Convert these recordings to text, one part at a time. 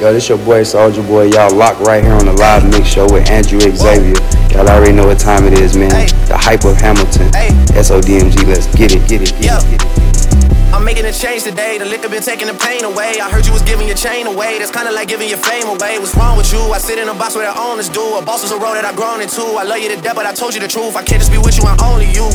Yo, this your boy Soldier Boy. Y'all locked right here on the live mix show with Andrew Xavier. Y'all already know what time it is, man. The hype of Hamilton. SODMG, let's get it, get it, get it, get it. I'm making a change today. The liquor been taking the pain away. I heard you was giving your chain away. That's kinda like giving your fame away. What's wrong with you? I sit in a box where the owners do. A boss is a role that I've grown into. I love you to death, but I told you the truth. I can't just be with you, I'm only you.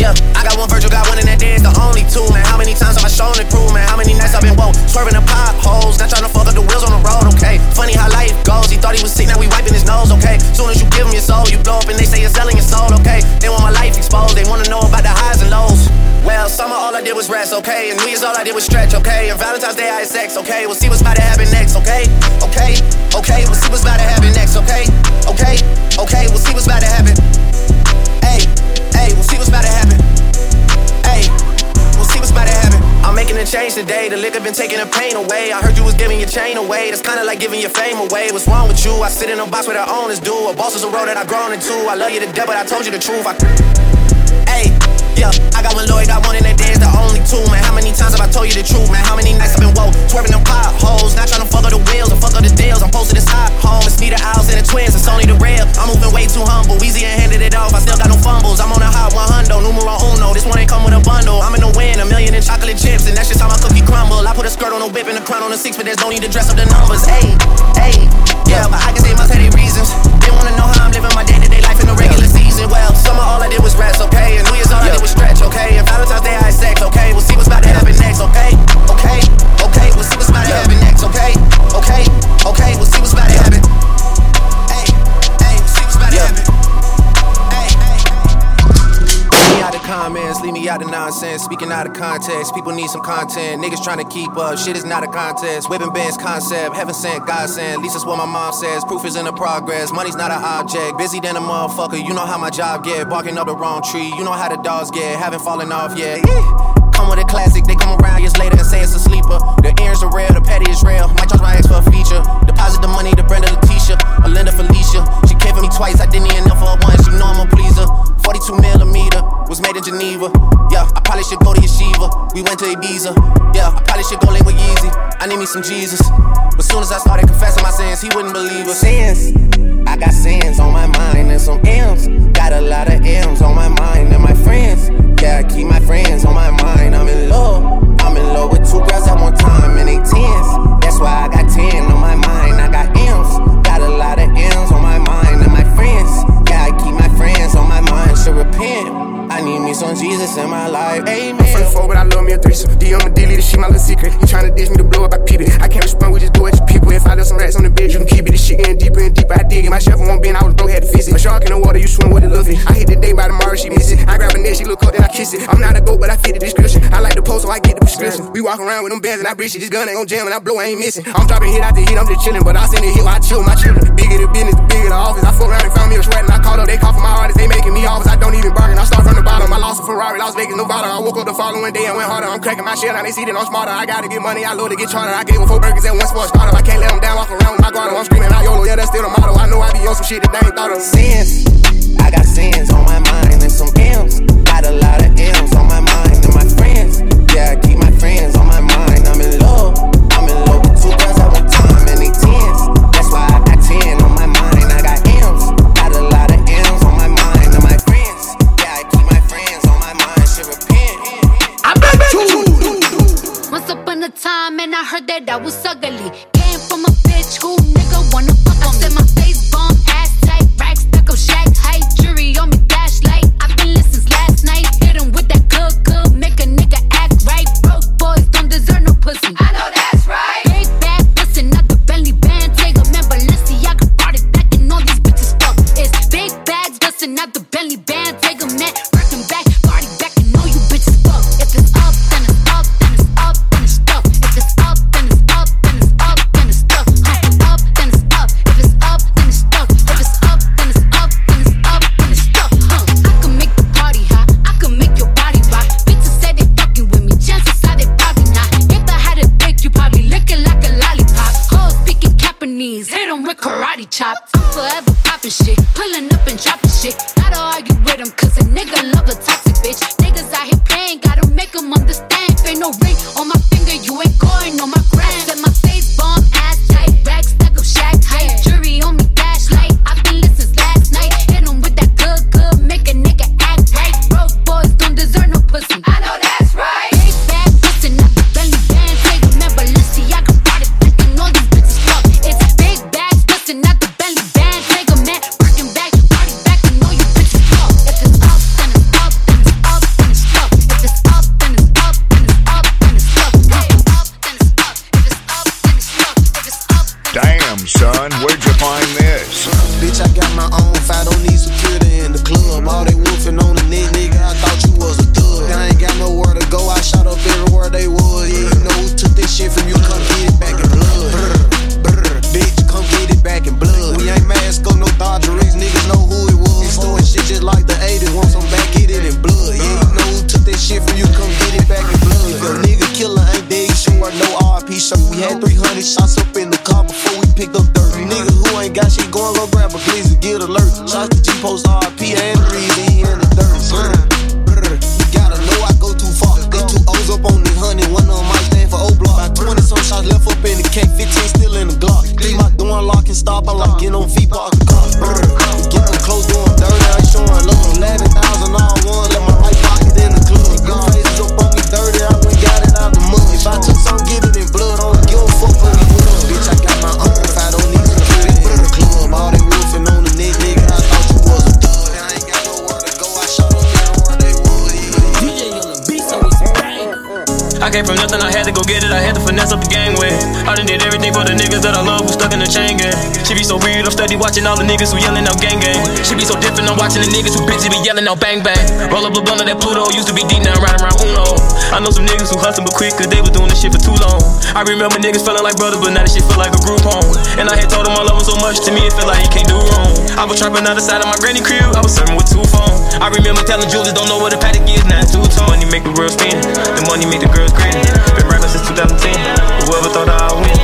Yeah, I got one Virgil, got one in that day, the only two, man. How many times have I shown it prove, man? How many nights I've been woke, swerving the potholes, not trying to fuck up the wheels on the road, okay? Funny how life goes, he thought he was sick, now we wiping his nose, okay? Soon as you give him your soul, you blow up and they say you're selling your soul, okay? They want my life exposed, they wanna know about the highs and lows. Well, summer all I did was rest, okay? And New Year's all I did was stretch, okay? And Valentine's Day I had sex, okay? We'll see what's about to happen next, okay? Okay, okay, we'll see what's about to happen next, okay? Okay, okay, we'll see what's about to happen. Hey, hey, we'll see what's about to happen. Hey, we'll see what's about to happen. I'm making a change today. The liquor been taking the pain away. I heard you was giving your chain away. That's kinda like giving your fame away. What's wrong with you? I sit in a box where the owners do. A boss is a role that I've grown into. I love you to death, but I told you the truth. I yeah, I got one Lloyd, got one in that it's the only two, man. How many times have I told you the truth, man? How many nights I've been woke, swerving them potholes, not trying to fuck up the wheels or fuck up the deals. I'm posted hot home, it's the owls, and the twins, it's only the real. I'm moving way too humble, easy and handed it off, I still got no fumbles. I'm on a hot 100, numero uno, this one ain't come with a bundle. I'm in the win, a million in chocolate chips, and that's just how my cookie crumble. I put a skirt on a whip and a crown on a six, but there's no need to dress up the numbers. Hey, hey, yeah, but I can say must have their reasons. They wanna know how I'm living my day to day life in the regular season. Well, summer all I did was rest, okay, and New Year's all I did was stretch, okay, and Valentine's Day I had sex, okay. We'll see what's about to happen next, okay, okay, okay. We'll see what's about to happen next, okay, okay, comments, leave me out the nonsense. Speaking out of context, people need some content. Niggas trying to keep up, shit is not a contest. Whipping bands concept, heaven sent, God sent. At least that's what my mom says. Proof is in the progress, money's not an object. Busy than a motherfucker, you know how my job get. Barking up the wrong tree, you know how the dogs get. Haven't fallen off yet. Come with a classic, they come around years later and say it's a sleeper. The earrings are real, the petty is real. Might charge my ex for a feature. Deposit the money to Brenda Letitia, or Linda Felicia. She came for me twice, I didn't even know for once. You know I'm a pleaser. 42 millimeter was made in Geneva. Yeah, I probably should go to Yeshiva. We went to Ibiza. Yeah, I probably should go link with Yeezy. I need me some Jesus. But soon as I started confessing my sins, he wouldn't believe us. Sins. I got sins on my mind and some M's. Got a lot of M's on my mind and my friends. Yeah, I keep my friends on my mind. I'm in love. I'm in love with two girls at one time and they tens. That's why I got 10 on my mind. Should repent. I need me some Jesus in my life. Amen. I'm from the but I love me a threesome. DM and delete the shit, my little secret. He tryna dish me to blow up, I peep it. I can't respond, we just do it to people. If I left some rats on the bed, you can keep it. This shit getting deeper and deeper. I dig it. My chef won't be, and I was broke, had to fix it. A shark in the water, you swim with a little fish. I hit the day by tomorrow, she miss it. I grab a neck, she look up, then I kiss it. I'm not a goat, but I fit the description. I like the post, so I get the prescription. We walk around with them bands and I breach it. This gun ain't gon' jam and I blow, I ain't missing. I'm dropping hit after hit, I'm just chillin', but I send it hit while I chill my children. Bigger the business, the bigger the office. I fuck around and found me a sweat and I called up, they call for my artist, they making me offers. I don't even bargain, I start from the bottom. I lost a Ferrari, Las Vegas, Nevada. I woke up the following day and went harder. I'm cracking my shit, now they see that I'm smarter. I gotta get money, I love to get charter. I gave them four burgers at once for a starter. I can't let them down, walk around with my guard. I'm screaming out YOLO, yeah, that's still the motto. I know I be on some shit that they ain't thought of. Sins. I got sins on my mind and some M's. Got a lot of M's on my mind and my friends. Yeah, I keep my yelling out bang bang. Roll up a blunt of that Pluto, used to be deep now riding around Uno. I know some niggas who hustle but quick, cause they was doing this shit for too long. I remember niggas feeling like brothers, but now this shit feel like a group home. And I had told them I love them so much, to me it felt like you can't do wrong. I was trapping out the side of my granny crib, I was serving with two phones. I remember telling Julius, don't know what a Patek is, now it's two tone. Money make the world spin, the money make the girls grin. Been rapping since 2010, whoever thought I'd win.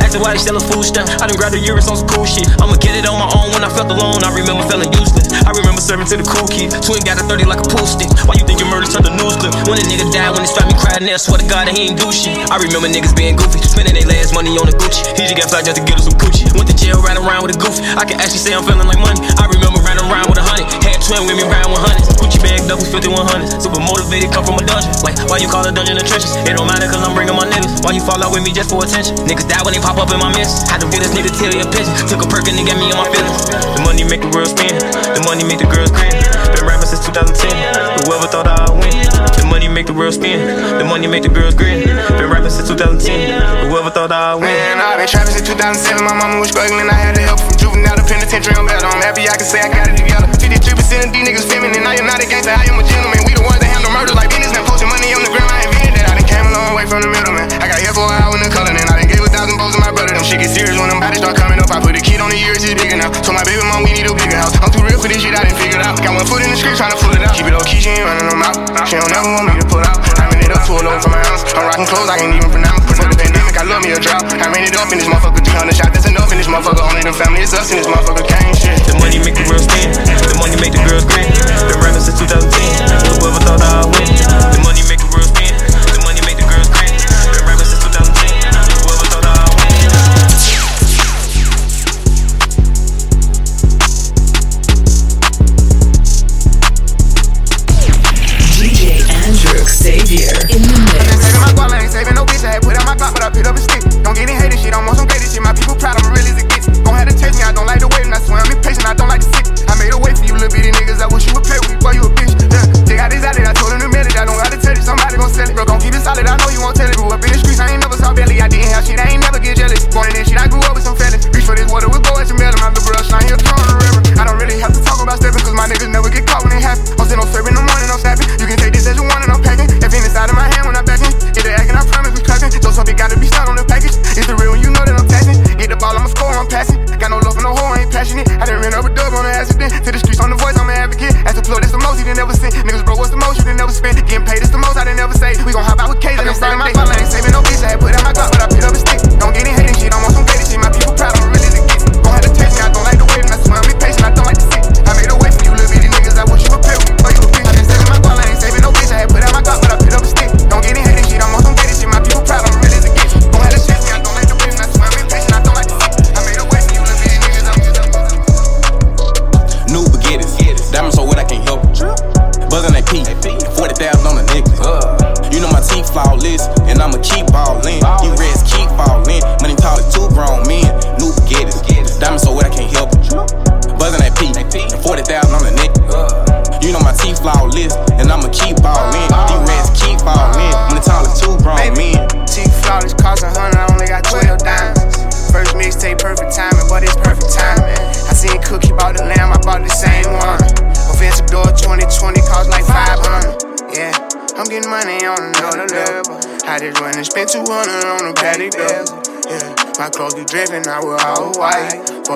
Asking why they selling food stamp. I done grabbed a Urus on some cool shit. I'ma get it on my own when I felt alone. I remember feeling useless. I remember serving to the cool kid. Twin got a 30 like a pool stick. Why you think your murders turned the news clip? When a nigga died, when they strapped me crying there, swear to God that he ain't do shit. I remember niggas being goofy, spending their last money on the Gucci. He just got fly just to get us some Gucci. Went to jail, ran around with a goofy. I can actually say I'm feeling like money. I remember running around with a hundred. Twin with me with hundreds. Gucci bagged up with 5100s. Super motivated, come from a dungeon. Like, why you call a dungeon the trenches? It don't matter cause I'm bringing my niggas. Why you fall out with me just for attention? Niggas die when they pop up in my midst. Had to get this nigga tell you a pigeon. Took a perk and they got me on my feelings. The money make the world spin. The money make the girls grin. Been rapping since 2010. Whoever thought I'd win. The money make the world spin. The money make the girls grin. Been rapping since 2010. Whoever thought I'd win. Man, I've been trapping since 2007. My mama was struggling, I had to help from juvenile to penitentiary. I'm glad I'm happy I can say I got it together. 53% of these niggas feminine. I am not a gangster, I am a gentleman. We the ones that handle murders like businessmen. Posting money on the ground, I invented that. I done came a long way from the middleman. I got here for a hour in the color, then I done thousand bows to my brother. Them shit get serious when them bodies start coming up. I put a kid on the years, it's bigger now. Told my baby mom we need a bigger house. I'm too real for this shit, I didn't figure it out. Got one foot in the street trying to pull it out. Keep it low key, she ain't running them out. She don't never want me to pull out. I ran it up to a load from my house. I'm rocking clothes I can't even pronounce. Before the pandemic, I love me a drought. I ran it up in this motherfucker, 300 shots. That's enough in this motherfucker. Only them family, it's us in this motherfucker. Can't shit. The money make the world spin. The money make the girls grin. Been rapping since 2010. Whoever thought I'd win. The money make the world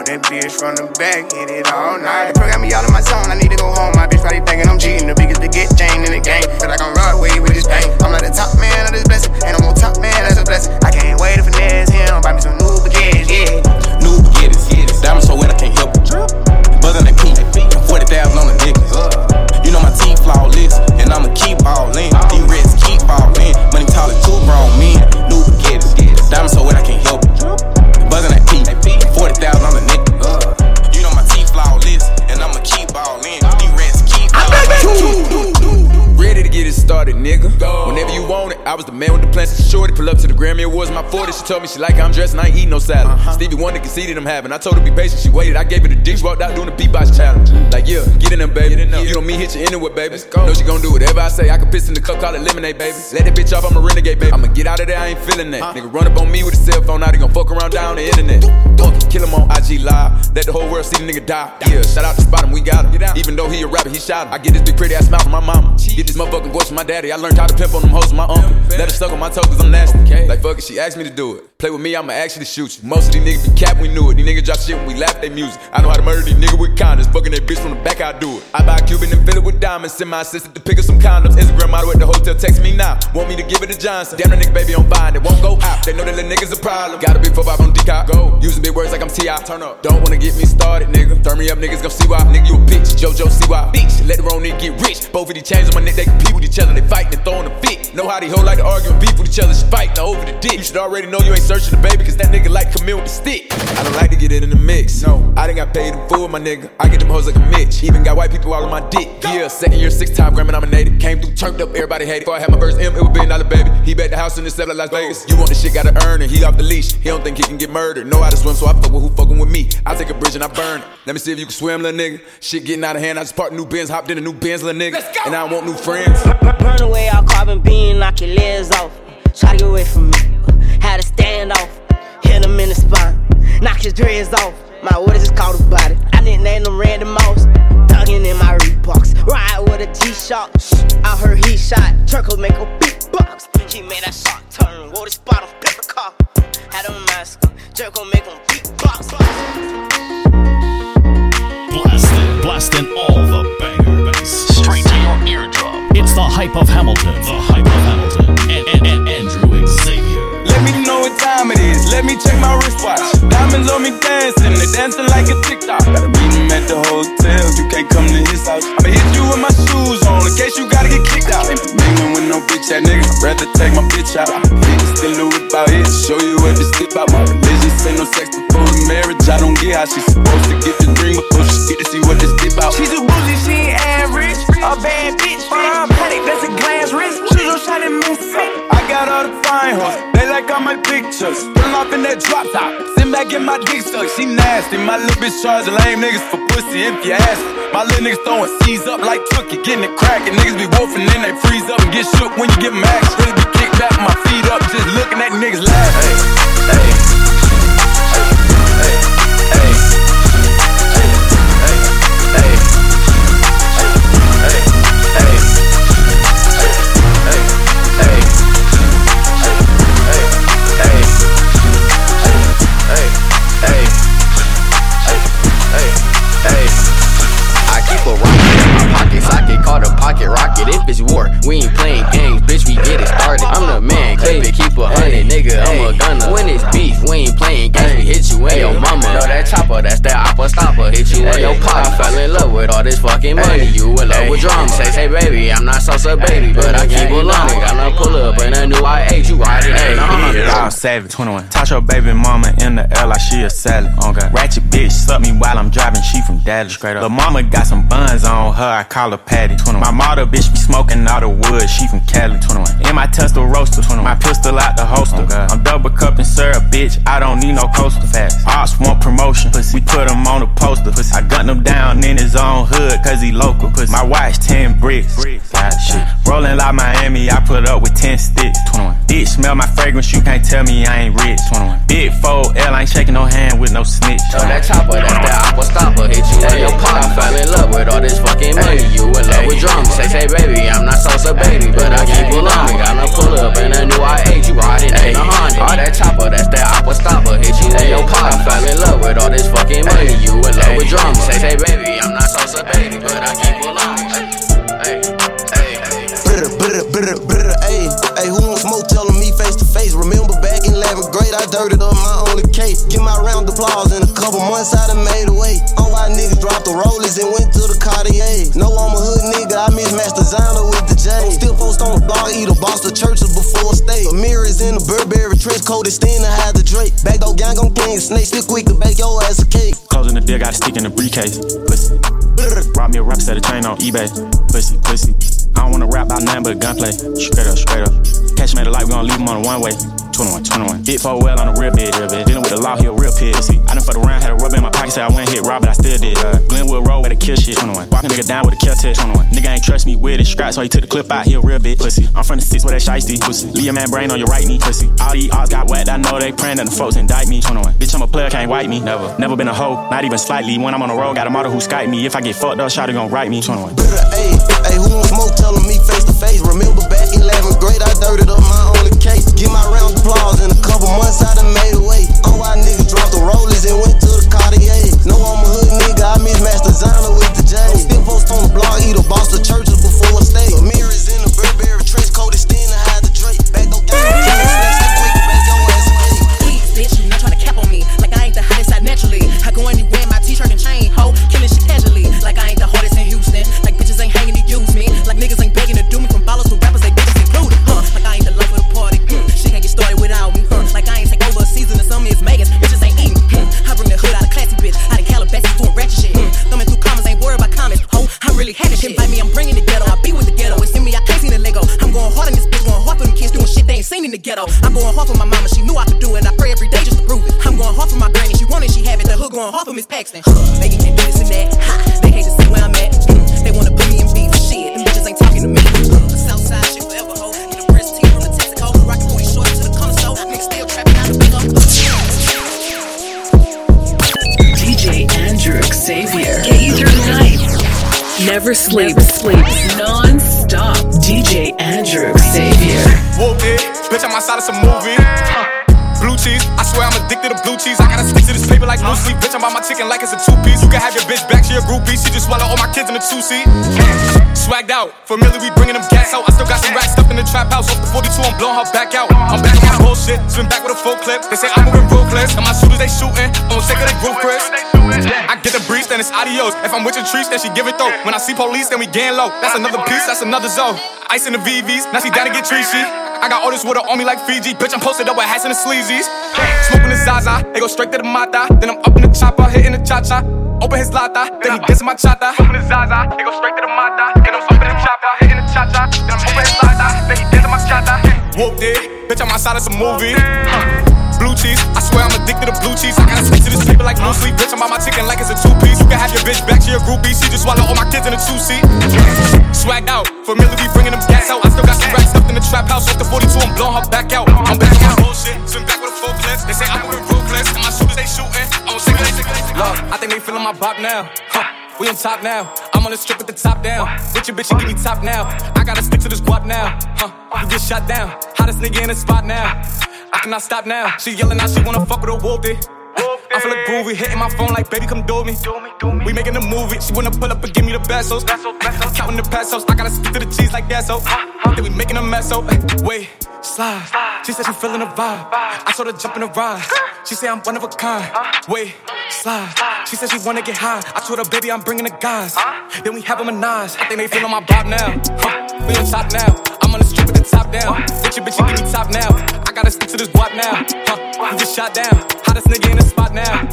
That bitch from the back, hit it all night. The got me out of my zone, I need to go home. My bitch probably thinking I'm cheating. boy she told me she like how I'm dressed and I ain't eat no salad. Stevie Wonder conceded I'm having. I told her be patient, she waited. I gave her the dick, walked out doing the beatbox challenge. Like, yeah, get in there, baby. You know me, hit you anywhere, baby. Know she gon' do whatever I say. I can piss in the cup, call it lemonade, baby. Let that bitch off, I'm a renegade, baby. I'ma get out of there, I ain't feeling that. Nigga run up on me with a cell phone, now they gon' fuck around down the internet. Fuck it, kill him on IG Live. Let the whole world see the nigga die. Yeah, shout out to Spot him, we got him. Even though he a rapper, he shot him. I get this big pretty ass smile from my mama. Get this motherfucking voice from my daddy. I learned how to pimp on them hoes with my uncle. Let her suck on my toe cause I'm nasty. Like fuck it, she asked me to do it. Play with me, I'ma actually shoot you. Most of these niggas be cap, we knew it. These niggas drop shit when we laugh their music. I know how to murder these niggas with condoms. Fucking that bitch from the back, I do it. I buy a Cuban and fill it with diamonds. Send my assistant to pick up some condoms. Instagram model at the hotel, text me now. Want me to give it to Johnson. Damn, the nigga baby on fine, it won't go out. They know that little niggas a problem. Got a big 4 5 on decock. Go. Using big words like I'm T.I. Turn up. Don't wanna get me started, nigga. Turn me up, niggas gon' see why. Nigga, you a bitch. JoJo, see why. Bitch, let the wrong nigga get rich. Both of these chains on my neck, they compete with each other. They fighting and throwing a fit. Know how they hold like to argue and beef with each other. She fighting over the dick. You should already know you ain't searching the baby, cause that nigga like Camille with the stick. I don't like to get it in the mix. No, I done got paid in full, my nigga. I get them hoes like a Mitch. Even got white people all on my dick. Yeah, second year, six time Grammy nominated. Came through, turned up, everybody hated. Before I had my first M, it was billion dollar baby. He bet the house in the cellar Las Vegas. You want the shit, gotta earn it. He off the leash. He don't think he can get murdered. Know how to swim, so I fuck with who fucking with me. I take a bridge and I burn it. Let me see if you can swim, little nigga. Shit getting out of hand. I just parked new Benz, hopped in a new Benz, little nigga. And I want new friends. Burn away all carbon beam, knock your legs off. Try to get away from me. Had to stand off. Hit him in the spine. Knock his dreads off. My what is this called a body? I didn't nicknamed him Randy Moss. Tugging in my Reeboks. Ride with a T-shirt. I heard he shot. Turkle make a big beatbox. He made that shot turn. Wore the spot on paper car. Had a mask. Jerko make him beatbox. Blasting, blasting all the banger bass straight to your eardrum. It's the hype of Hamilton. The hype of Hamilton. Let me know what time it is. Let me check my wristwatch. Diamonds on me dancing, they dancing like a TikTok. Gotta meet him at the hotel. You can't come to his house. I'ma hit you with my shoes on in case you gotta get kicked out. Ain't with no bitch ass nigga. I'd rather take my bitch out. Niggas still know about it. Show you this tip out. My religion say no sex before the marriage. I don't get how she's supposed to get the ring before she get to see what this dip out. She's a bougie, she ain't average. A bad bitch, got all the fine hoes, they like all my pictures. Pull off in that drop top, sit back in my dick suck. She nasty, my little bitch charge lame niggas for pussy if you ask. My little niggas throwing C's up like Tookie, getting it crackin'. Niggas be wolfing, then they freeze up and get shook when you them action. Really be kicked back, my feet up, just looking at niggas. Hey, hey, hey, pocket rocket. If it's war, we ain't playing games, bitch, we get it started. I'm the man, clip it, keep a hundred, nigga, I'm a gunner. When it's beef, we ain't playing games, we hit you and your mama. Know that chopper, that's that oppa stopper, hit you and your pop. I fell in love with all this fucking money, you in love with drama. Say, say, baby, I'm not salsa baby, but I keep it long. Got no pull up and a new I8, you riding in a Honda. All savage, 21. Touch your baby mama in the L like she a salad. Okay. Ratchet bitch, suck me while I'm driving, she from Dallas. Straight up. Lil' mama got some buns on her, I call her Patty. 21. My mother bitch be smoking all the wood, she from Cali. 21. In my Tesla Roadster, 21. my pistol out the holster. Okay. I'm double cupping syrup, bitch, I don't need no coaster. Fast. Ops want promotion, Pussy. we put them on the poster. poster. Pussy. I gun him down in his own hood, cause he local. Pussy. My watch 10 bricks. bricks. God, shit. Rolling like Miami, I put up with 10 sticks. 21. Bitch, smell my fragrance, you can't tell me I ain't rich. 21. Big 4L, I ain't shaking no hand with no snitch. So that chopper, that's that aqua stopper. Hit you in your pot. I fell in love with all this fucking money. You in love with drama. Say, say, baby, I'm not salsa baby, but I keep pull on me. Got no pull up and a new I8, you riding in a Honda. All that chopper, that's that aqua stopper. Hit you in your pot. I fell in love with all this fucking money. You in love with drama. Say, say, baby, I'm not salsa baby, but I keep pull on me. Hey, hey, hey. Bitter, bitter, bitter, bitter, ayy. Ayy, who wants smoke telling me face to face? Remember back in 11th grade, I dirted up my only case. Get my round of applause in a couple months, I done made away. All why niggas dropped the rollers and went to the Cartier. No, I'm a hood nigga, I mismatched designer with the J. Still post on the blog, eat a boss, the churches before state. Mirrors in the Burberry trench coat, extend to hide the Drake. Back door gang on king, snake, still quick to bake your ass a cake. Closing the deal, got a stick in the briefcase. Pussy. Brought me a rap set of chain on eBay. Pussy, pussy. I don't wanna rap about nothing but gunplay. Straight up, straight up. Catch made a light, we gon' leave him on the one way. 21, 21. Big 4 well on the real bed, real bed. Dealing with the law, he a real pig. See, I done fucked around, had a rubber in my pocket, said I went hit rob, but I still did. Uh, Glenwood Road with a kill shit. 21. Walking nigga down with a kill test. 21. Nigga ain't trust me with it. Scratch, so he took the clip out, he a real bitch. Pussy. I'm from the six with that shiesty. Pussy. Leave your man brain on your right knee. Pussy. All these odds got whacked, I know they praying that the folks indict me. 21. Bitch, I'm a player, can't wipe me. Never. Never been a hoe, not even slightly. When I'm on the road, got a model who Skype me. If I get fucked up, shot gon' write me. 21. Bitter, ayy. Ayy, who wants telling me face to face? Remember back in 11th grade, I dirted up my only case. Get my round applause in a couple months, I done made away. All why niggas dropped the rollers and went to the Cartier. No, I'm a hood nigga, I mismatched designer with the J. Still post on the blog, eat a boss, the churches before a state. Mirrors in the Burberry trench coat, extend ghetto. I'm going hard for my mama, she knew I could do it. I pray every day just to prove it. I'm going hard for my granny, she wanted, she have it. The hood going hard for Miss Paxton. Huh. They can't do this and that. Ha. They hate to see where I'm at. Mm. They wanna put me in beef. Shit, them bitches ain't talking to me. The Southside shit forever, ho. Get a press team from the Texaco. Rockin' 40 short to the corner store. Niggas still trapping out the big up. DJ Andrew Xavier. Get you through the night. Never sleep, sleeps non-stop. DJ Andrew Xavier. Whoop it, bitch, I'm outside of some movie. Blue cheese, I swear I'm addicted to blue cheese. I gotta stick to this paper like blue. Bitch, I'm on my chicken like it's a two piece. You can have your bitch back, she a groupie. She just swallow all my kids in a two seat. Swagged out, familiar, we bringing them gas out. I still got some racks stuffed in the trap house. Off the 42, I'm blowing her back out. I'm back on my bullshit, swim back with a full clip. They say I'm moving ruthless, and my shooters they shooting. I'm sick of they group Chris. It's adios. If I'm with your trees, then she give it though. When I see police, then we gang low. That's another piece, that's another zone. Ice in the VVs, now she down to get treachy. I got all this water on me like Fiji. Bitch, I'm posted up with hats and the sleazies. Smoking the Zaza, they go straight to the Mata. Then I'm up in the chopper, hitting the cha cha. Open his lata, then he gets my chata. Smoking the Zaza, they go straight to the Mata. Then I'm up in the chopper, hitting the cha cha. Then I'm open his lata, then he gets my chata. Whooped it, bitch, I'm outside of some movie. Huh. Blue cheese, I swear I'm addicted to blue cheese. I gotta stick to this paper like blue sleep. Bitch, I'm on my chicken like it's a two piece. You can have your bitch back, to your groupie. She just swallow all my kids in a two seat. Swagged out, familiar, we bringing them gas out. I still got some racks stuffed in the trap house. Off the 42, I'm blowing her back out. I'm back my bullshit, swim back with a full clip. They say I'm moving ruthless, and my shooters they shooting. I'm sick they they Look, I think they feeling my bop now. Huh. We on top now. I'm on the strip with the top down. Bitch, your bitch, you give me top now. I gotta stick to this guap now. Huh? You get shot down. Hottest nigga in the spot now. I cannot stop now. She yelling out, she wanna fuck with a whoopie. I feel like groovy, hitting my phone like, baby, come do me. Do me, do me. We making a movie, she wanna pull up and give me the pesos. Counting the pesos, I gotta stick to the cheese like that, so. Then we making a mess, so. Wait, slide. She said she feeling the vibe. I saw her jump in the ride. She said I'm one of a kind. Wait, slide. She said she wanna get high. I told her, baby, I'm bringing the guys. Then we have a Nas. I think they feeling my vibe now. Huh. We on top now. I'm on the street with the top down. Bitch, bitch, give me top now. I gotta stick to this guap now. Huh. We just shot down. Hottest nigga in the spot now.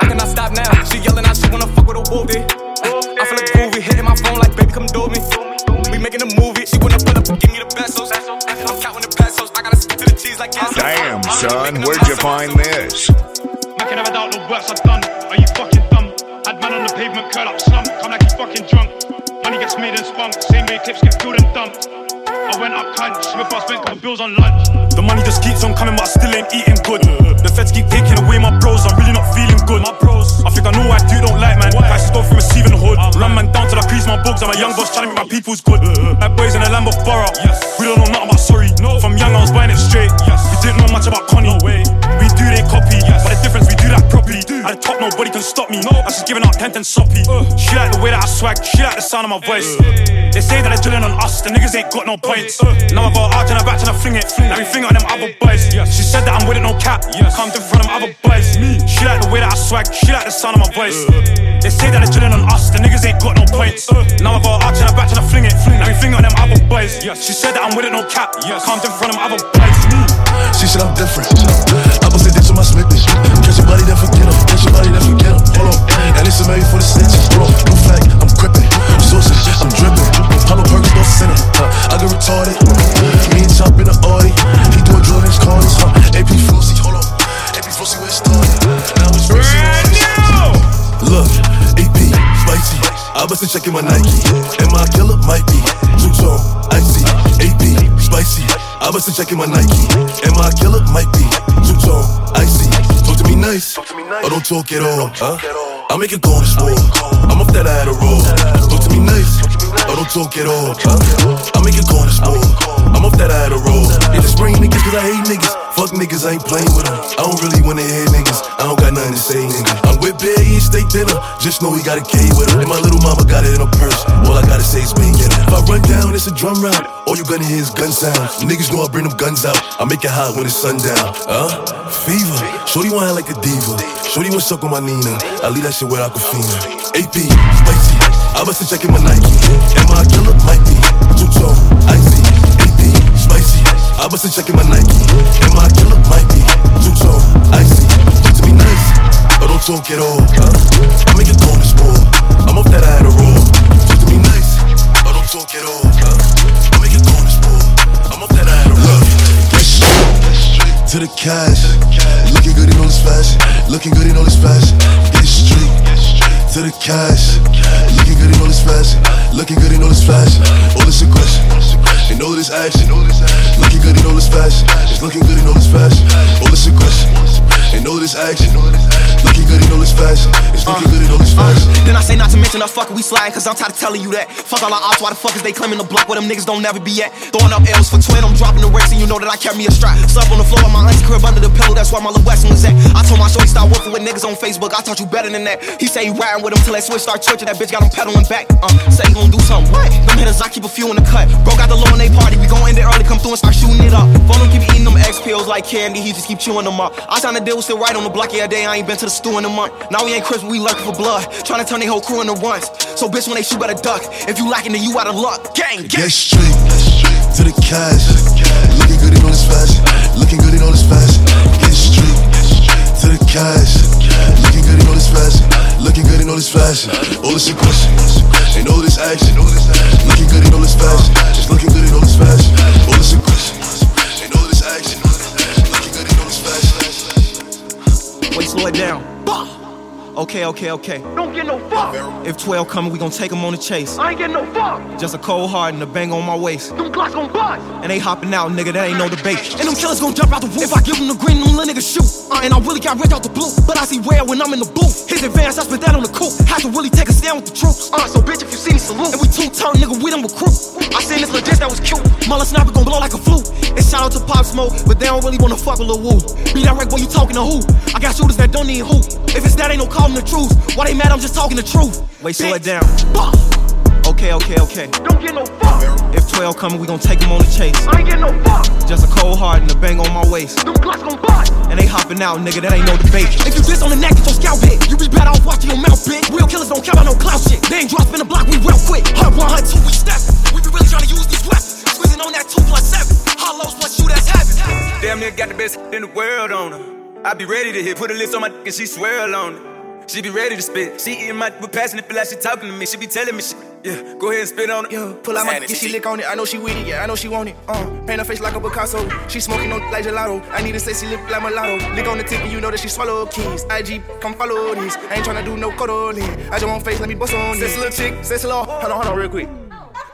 I cannot stop now. She yelling out, she wanna fuck with a whoopie. I feel like groovy, hitting my phone like, baby, come do me. We making a movie. She wanna pull up and give me the pesos. I'm counting the pesos. I gotta stick to the cheese like yes. Damn, son, where'd you find this? Man can never doubt the works I've done. Are you fucking dumb? I Bad man on the pavement, curl up, slump, come like he fucking drunk. Money gets made and spunk, same way clips get filled and dumped. I went up cunt, Smith I spent couple bills on lunch. The money just keeps on coming, but I still ain't eating good. The feds keep taking away my bros, I'm really not feeling good. My bros, I think I know why dude don't like man. Prices go from receiving hood. Uh-huh. Run man down till I crease my bugs. I'm a young boss trying to make my people's good. Uh-huh. Like boys in a Lambo Borough. We don't know nothing about sorry. From young I was buying it straight. Yes. We didn't know much about Connie. We do they copy, but the difference we that properly. At the top, nobody can stop me. No. I just giving out tent and soppy. Uh. She like the way that I swag, she like the sound of my voice. They say that they're drilling on us, the niggas ain't got no points. Uh. Now I go out and I back and I fling it, like we fling on them other boys. She said that I'm with it, no cap. Come in front of them other boys. She like the way that I swag, she like the sound of my voice. They say that they're drilling on us, the niggas ain't got no points. Now I go out and I back and I fling it, like we fling on them other boys. She said that I'm with it, no cap. Come in front of them other boys. She said I'm different. I bust it into my Smith. Catch your body, then forget him. Catch your body, then forget him. Hold on. And listen, maybe for the snitches, bro. New fact, I'm gripping. Sources, I'm dripping. Hollow Perkins, no center. Uh, I get retarded. Me and Chop in the Audi. He doing Jordan's cards. Uh, AP Flossy, hold on. AP Flossy, where it started. Now it's Look, AP, spicy. I bust it checking my Nike. Am I a killer? Might be. Two tone, icy. AP, spicy. I bust it checking my Nike. Am I a killer? Might be. Two tone, icy. Talk to me nice. Or don't talk at all. Huh? I make it go on smooth. I'm off that I had a roll. Talk to me nice. Don't talk at all. I make go on smooth. I'm off that I had a roll. They just spring niggas cause I hate niggas. Fuck niggas, I ain't playing with them. I don't really wanna hear niggas. I don't got nothing to say, nigga. I'm with Bear, eating steak dinner. Just know he got a K with him. And my little mama got it in her purse. All I gotta say is bang it. If I run down, it's a drum round. All you gonna hear is gun sounds. Niggas know I bring them guns out. I make it hot when it's sundown. Huh? Fever. Shorty want like a diva. Shorty wanna suck on my Nina. I leave that shit where Aquafina. AP, spicy. I bust a check in my Nike. Am I a killer? Might be. Two icy. AP, spicy. I bust a check in my Nike. Am I a killer? Might be. Two icy. Talk to me nice. Or don't talk at all. Huh? I make go on the. I'm off that I had a roll. Talk to me nice. Or don't talk at all. Huh? I make go on the. I'm off that a. Get straight to the cash. Looking good in all this fashion. Looking good in all this fashion. Get straight to the cash. Looking good in all this fashion. Looking good in all this fashion. All this aggression. And all this action. Looking good in all this fashion. It's looking good in all this fashion. All this aggression. And all this action. Looking good in all this fashion. It's looking good in all this fashion. Then I say not to mention the fucker we sliding, cause I'm tired of telling you that. Fuck all our ops, why the fuck is they claiming the block where them niggas don't never be at? Throwing up L's for twin, I'm dropping the race, and you know that I carry me a strap. Sup on the floor of my aunt's crib under the pillow, that's where my little Weston was at. I told my shorty stop working with niggas on Facebook, I taught you better than that. He say he riding with him till that switch start churching, that bitch got him pedaling back. Uh, say he gon' do something. What? Them hitters, I keep a few in the cut. Bro got the low in they party, we gon' end it early, come through and start shooting it up. Phone keep eating them X pills like candy, he just keep chewing them up. I signed a deal, still right on the block, yeah, day I ain't been to the stew in a month. Now we ain't crisp, we lurking for blood, trying to turn their whole crew into runs. So bitch, when they shoot, better duck. If you lacking, then you out of luck. Gang, gang. Get straight to the cash. Looking good in all this fashion. Looking good in all this fashion. Get straight to the cash. Looking good in all this fashion. Looking good in all this fashion. All this aggression and all this action. Looking good in all this fashion. Just looking good in all this fashion. All this aggression Wait, slow it down. Okay, okay, okay. Don't get no fuck. If 12 coming, we gon' take him on the chase. I ain't getting no fuck. Just a cold heart and a bang on my waist. Them Glocks gon' bust. And they hopping out, nigga, that ain't no debate. And them killers gon' jump out the roof. If I give them the green, them little niggas shoot. Uh, and I really got red out the blue. But I see red when I'm in the booth. His advance, I spit that on the coupe. Had to really take a stand with the troops. Uh, so bitch, if you see me, salute. And we two turn, nigga, we them recruit. I seen this legit that was cute. Mother sniper gon' blow like a flute. And shout out to Pop Smoke, but they don't really wanna fuck with Lil Woo. Be that right, boy, you talking to who? I got shooters that don't need who. If it's that, ain't no calling the truth. Why they mad? I'm just talking the truth. Wait, slow it down. Fuck. Okay, okay, okay. Don't get no fuck. If 12 coming, we gon' take him on the chase. I ain't getting no fuck. Just a cold heart and a bang on my waist. Them Glocks gon' bust. And they hopping out, nigga, that ain't no debate. If you diss on the neck, get your scalp hit. You be better off watching your mouth, bitch. Real killers don't care about no clout shit. They ain't drop in the block, we real quick. Hunt one, hunt two, we step. We be really trying to use these weapons. Squeezing on that two plus seven. Hollows plus you, that's heaven. Damn near got the best in the world on her. I be ready to hit, put a list on my dick and she swear on it. She be ready to spit. She eating my with passion, it feel like she talking to me. She be telling me shit. Yeah, go ahead and spit on it. Yeah, pull out my dick, she lick on it. I know she with it, yeah, I know she want it. Uh, paint her face like a Picasso. She smoking on like gelato. I need to say she look like mulatto. Lick on the tip and you know that she swallow keys. IG, come follow these. I ain't tryna do no cuddling. I just want face, let me bust on Says it. a little chick, says a little. Hold on, hold on, real quick.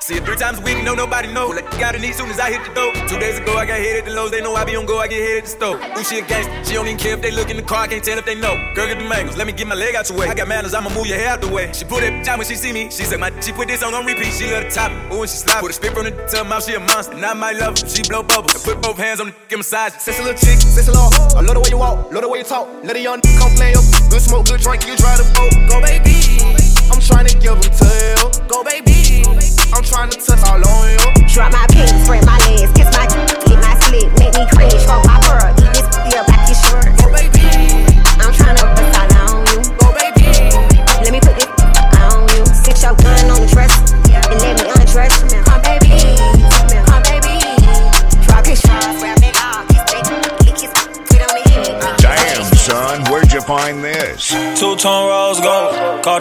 See it three times a week, no nobody know. Like you got a need soon as I hit the door. Two days ago, I got hit at the lows. They know I be on go, I get hit at the store. Ooh, she a gangster. She don't even care if they look in the car. I can't tell if they know. Girl, get the mangoes. Let me get my leg out your way. I got manners. I'ma move your hair out the way. She put it time when she see me. She said my she put this song on repeat. She love the top. Ooh, and she slide. Put a spit from the her mouth. She a monster. And I might love her. She blow bubbles. I put both hands on the give massage. A little chick, a little. I love the way you walk, love the way you talk. Let a young come play up. Good smoke, good drink, you drive the boat. Go baby, I'm trying to give them tail. Go baby, I'm trying to touch all on you. Drop my pants, spread my legs, kiss my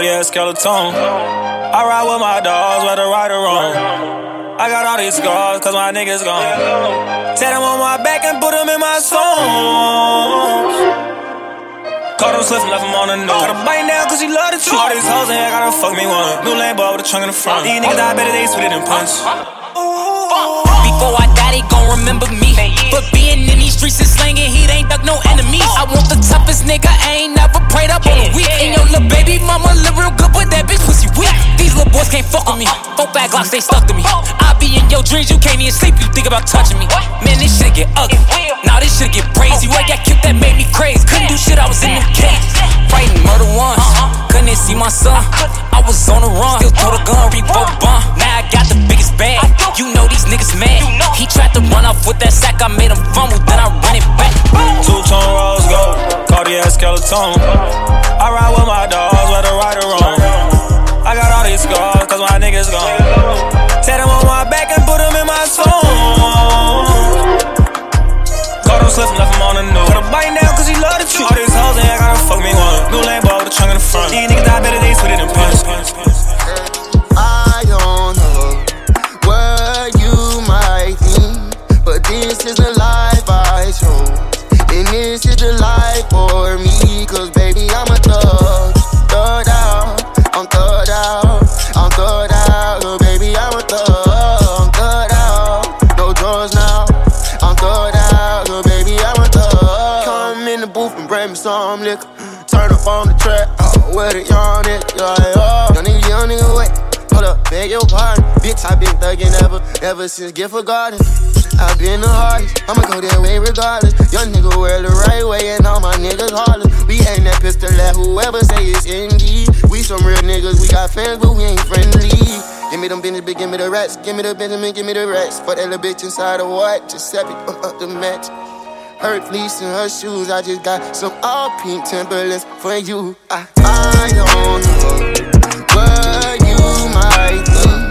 Cartier skeleton. I ride with my dogs, whether right or wrong. I got all these scars, cause my niggas gone. Tell them on my back and put them in my songs. Caught him slipping, left him on the nose. Got a bite now cause he love the truth. All these hoes in here gotta fuck me one. New lane boy with a trunk in the front. These niggas die better, they sweeter than punch. Before I die, they gon' remember me. But being in these streets and slanging heat ain't duck no enemies. I want the toughest nigga, I ain't never prayed up on a week. And your little baby mama live real good, but that bitch pussy weak. These little boys can't fuck with me. Four bag glocks, they stuck to me. I be in your dreams, you can't even sleep, you think about touching me. Man, this shit get ugly. Now this shit get crazy. I got killed, that made me crazy. Couldn't do shit, I was in them cages. Fighting murder once. Couldn't see my son. I was on the run. Still throw the gun, revoke bump. Now I got the biggest bag. You know these niggas mad. He tried to run off with that sack, I made him fumble, then I run it back. Two tone rose gold, Cartier skeleton. I ride with my dogs, whether right or wrong. I got all these scars, cause my niggas gone. Tell them on my back and put them in my song. Caught him slipping, left him on the news. Put a bite down cause he love the truth. All these hoes here gotta fuck me one. New with a trunk in the front. These niggas die better, they sweeter than punch. I And this is the life for me, cause baby, I'm a thug. Ever, since Gifford Garden. I've been the hardest, I'ma go that way regardless. Young nigga wear the right way, and all my niggas heartless. We ain't that pistol at whoever say it's NG. We some real niggas, we got fans, but we ain't friendly. Give me them business, big, give me the rats. Give me the Benjamin, give me the rats. Fuck that little bitch inside the white, Giuseppe, uh, up the match. Her fleece and her shoes, I just got some all pink Timberlands for you. I, I don't know what you might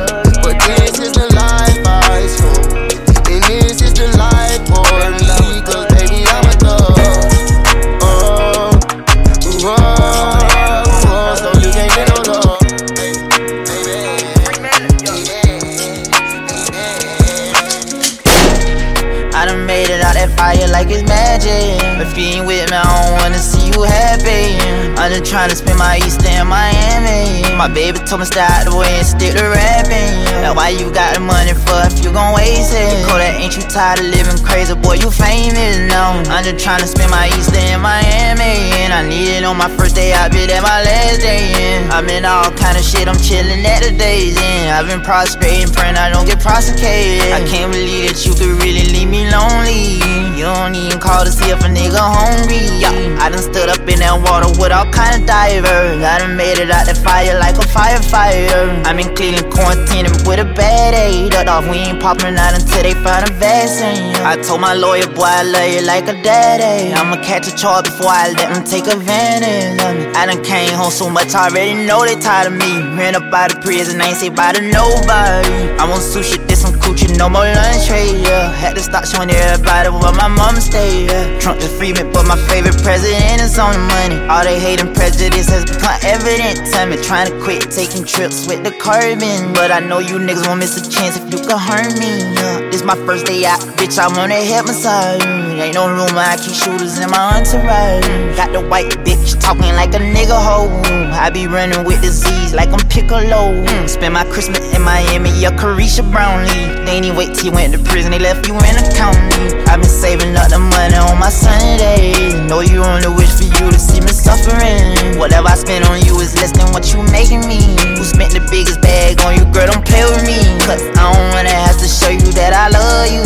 magic. If you ain't with me, I don't wanna see you happy. I'm just tryna spend my Easter in Miami. My baby told me out the way and stick to rapping. Now why you got the money for if you gon' waste it? Kodak, ain't you tired of living crazy? Boy, you famous now. I'm just tryna spend my Easter in Miami. And I need it on my first day, I be there my last day. in. I'm in all kind of shit, I'm chillin' at the days in. I've been prospering, praying I don't get prosecuted. I can't believe that you could really leave me lonely. You don't even call to see if a nigga hungry. Yeah, I done stood up in that water with all kind of divers. I done made it out the fire like a firefighter. I'm in quarantining with a bad aid. Off, we ain't popping out until they find a vaccine. I told my lawyer, boy, I love you like a daddy. I'ma catch a charge before I let them take advantage of me. I done came home so much, I already know they tired of me. Ran up out of prison, I ain't say bye to nobody. I want sushi, this some no more lunch tray, yeah. Had to stop showing everybody where my mama stay, yeah. Trump free me, but my favorite president is on the money. All they hate and prejudice has become evident to me. Trying to quit taking trips with the carbon. But I know you niggas won't miss a chance if you can hurt me, yeah. This my first day out, bitch, I wanna help massage. Ain't no room, I keep shooters in my entourage. Got the white bitch talking like a nigga hoe. I be running with disease like I'm Piccolo. Spend my Christmas in Miami, yeah, Carisha Brownlee. They ain't wait till you went to prison, they left you in a county. i been saving up the money on my Sundays. Know you only wish for you to see me suffering. Whatever I spend on you is less than what you making me. Who spent the biggest bag on you, girl? Don't play with me. Cause I don't wanna have to show you that I love you.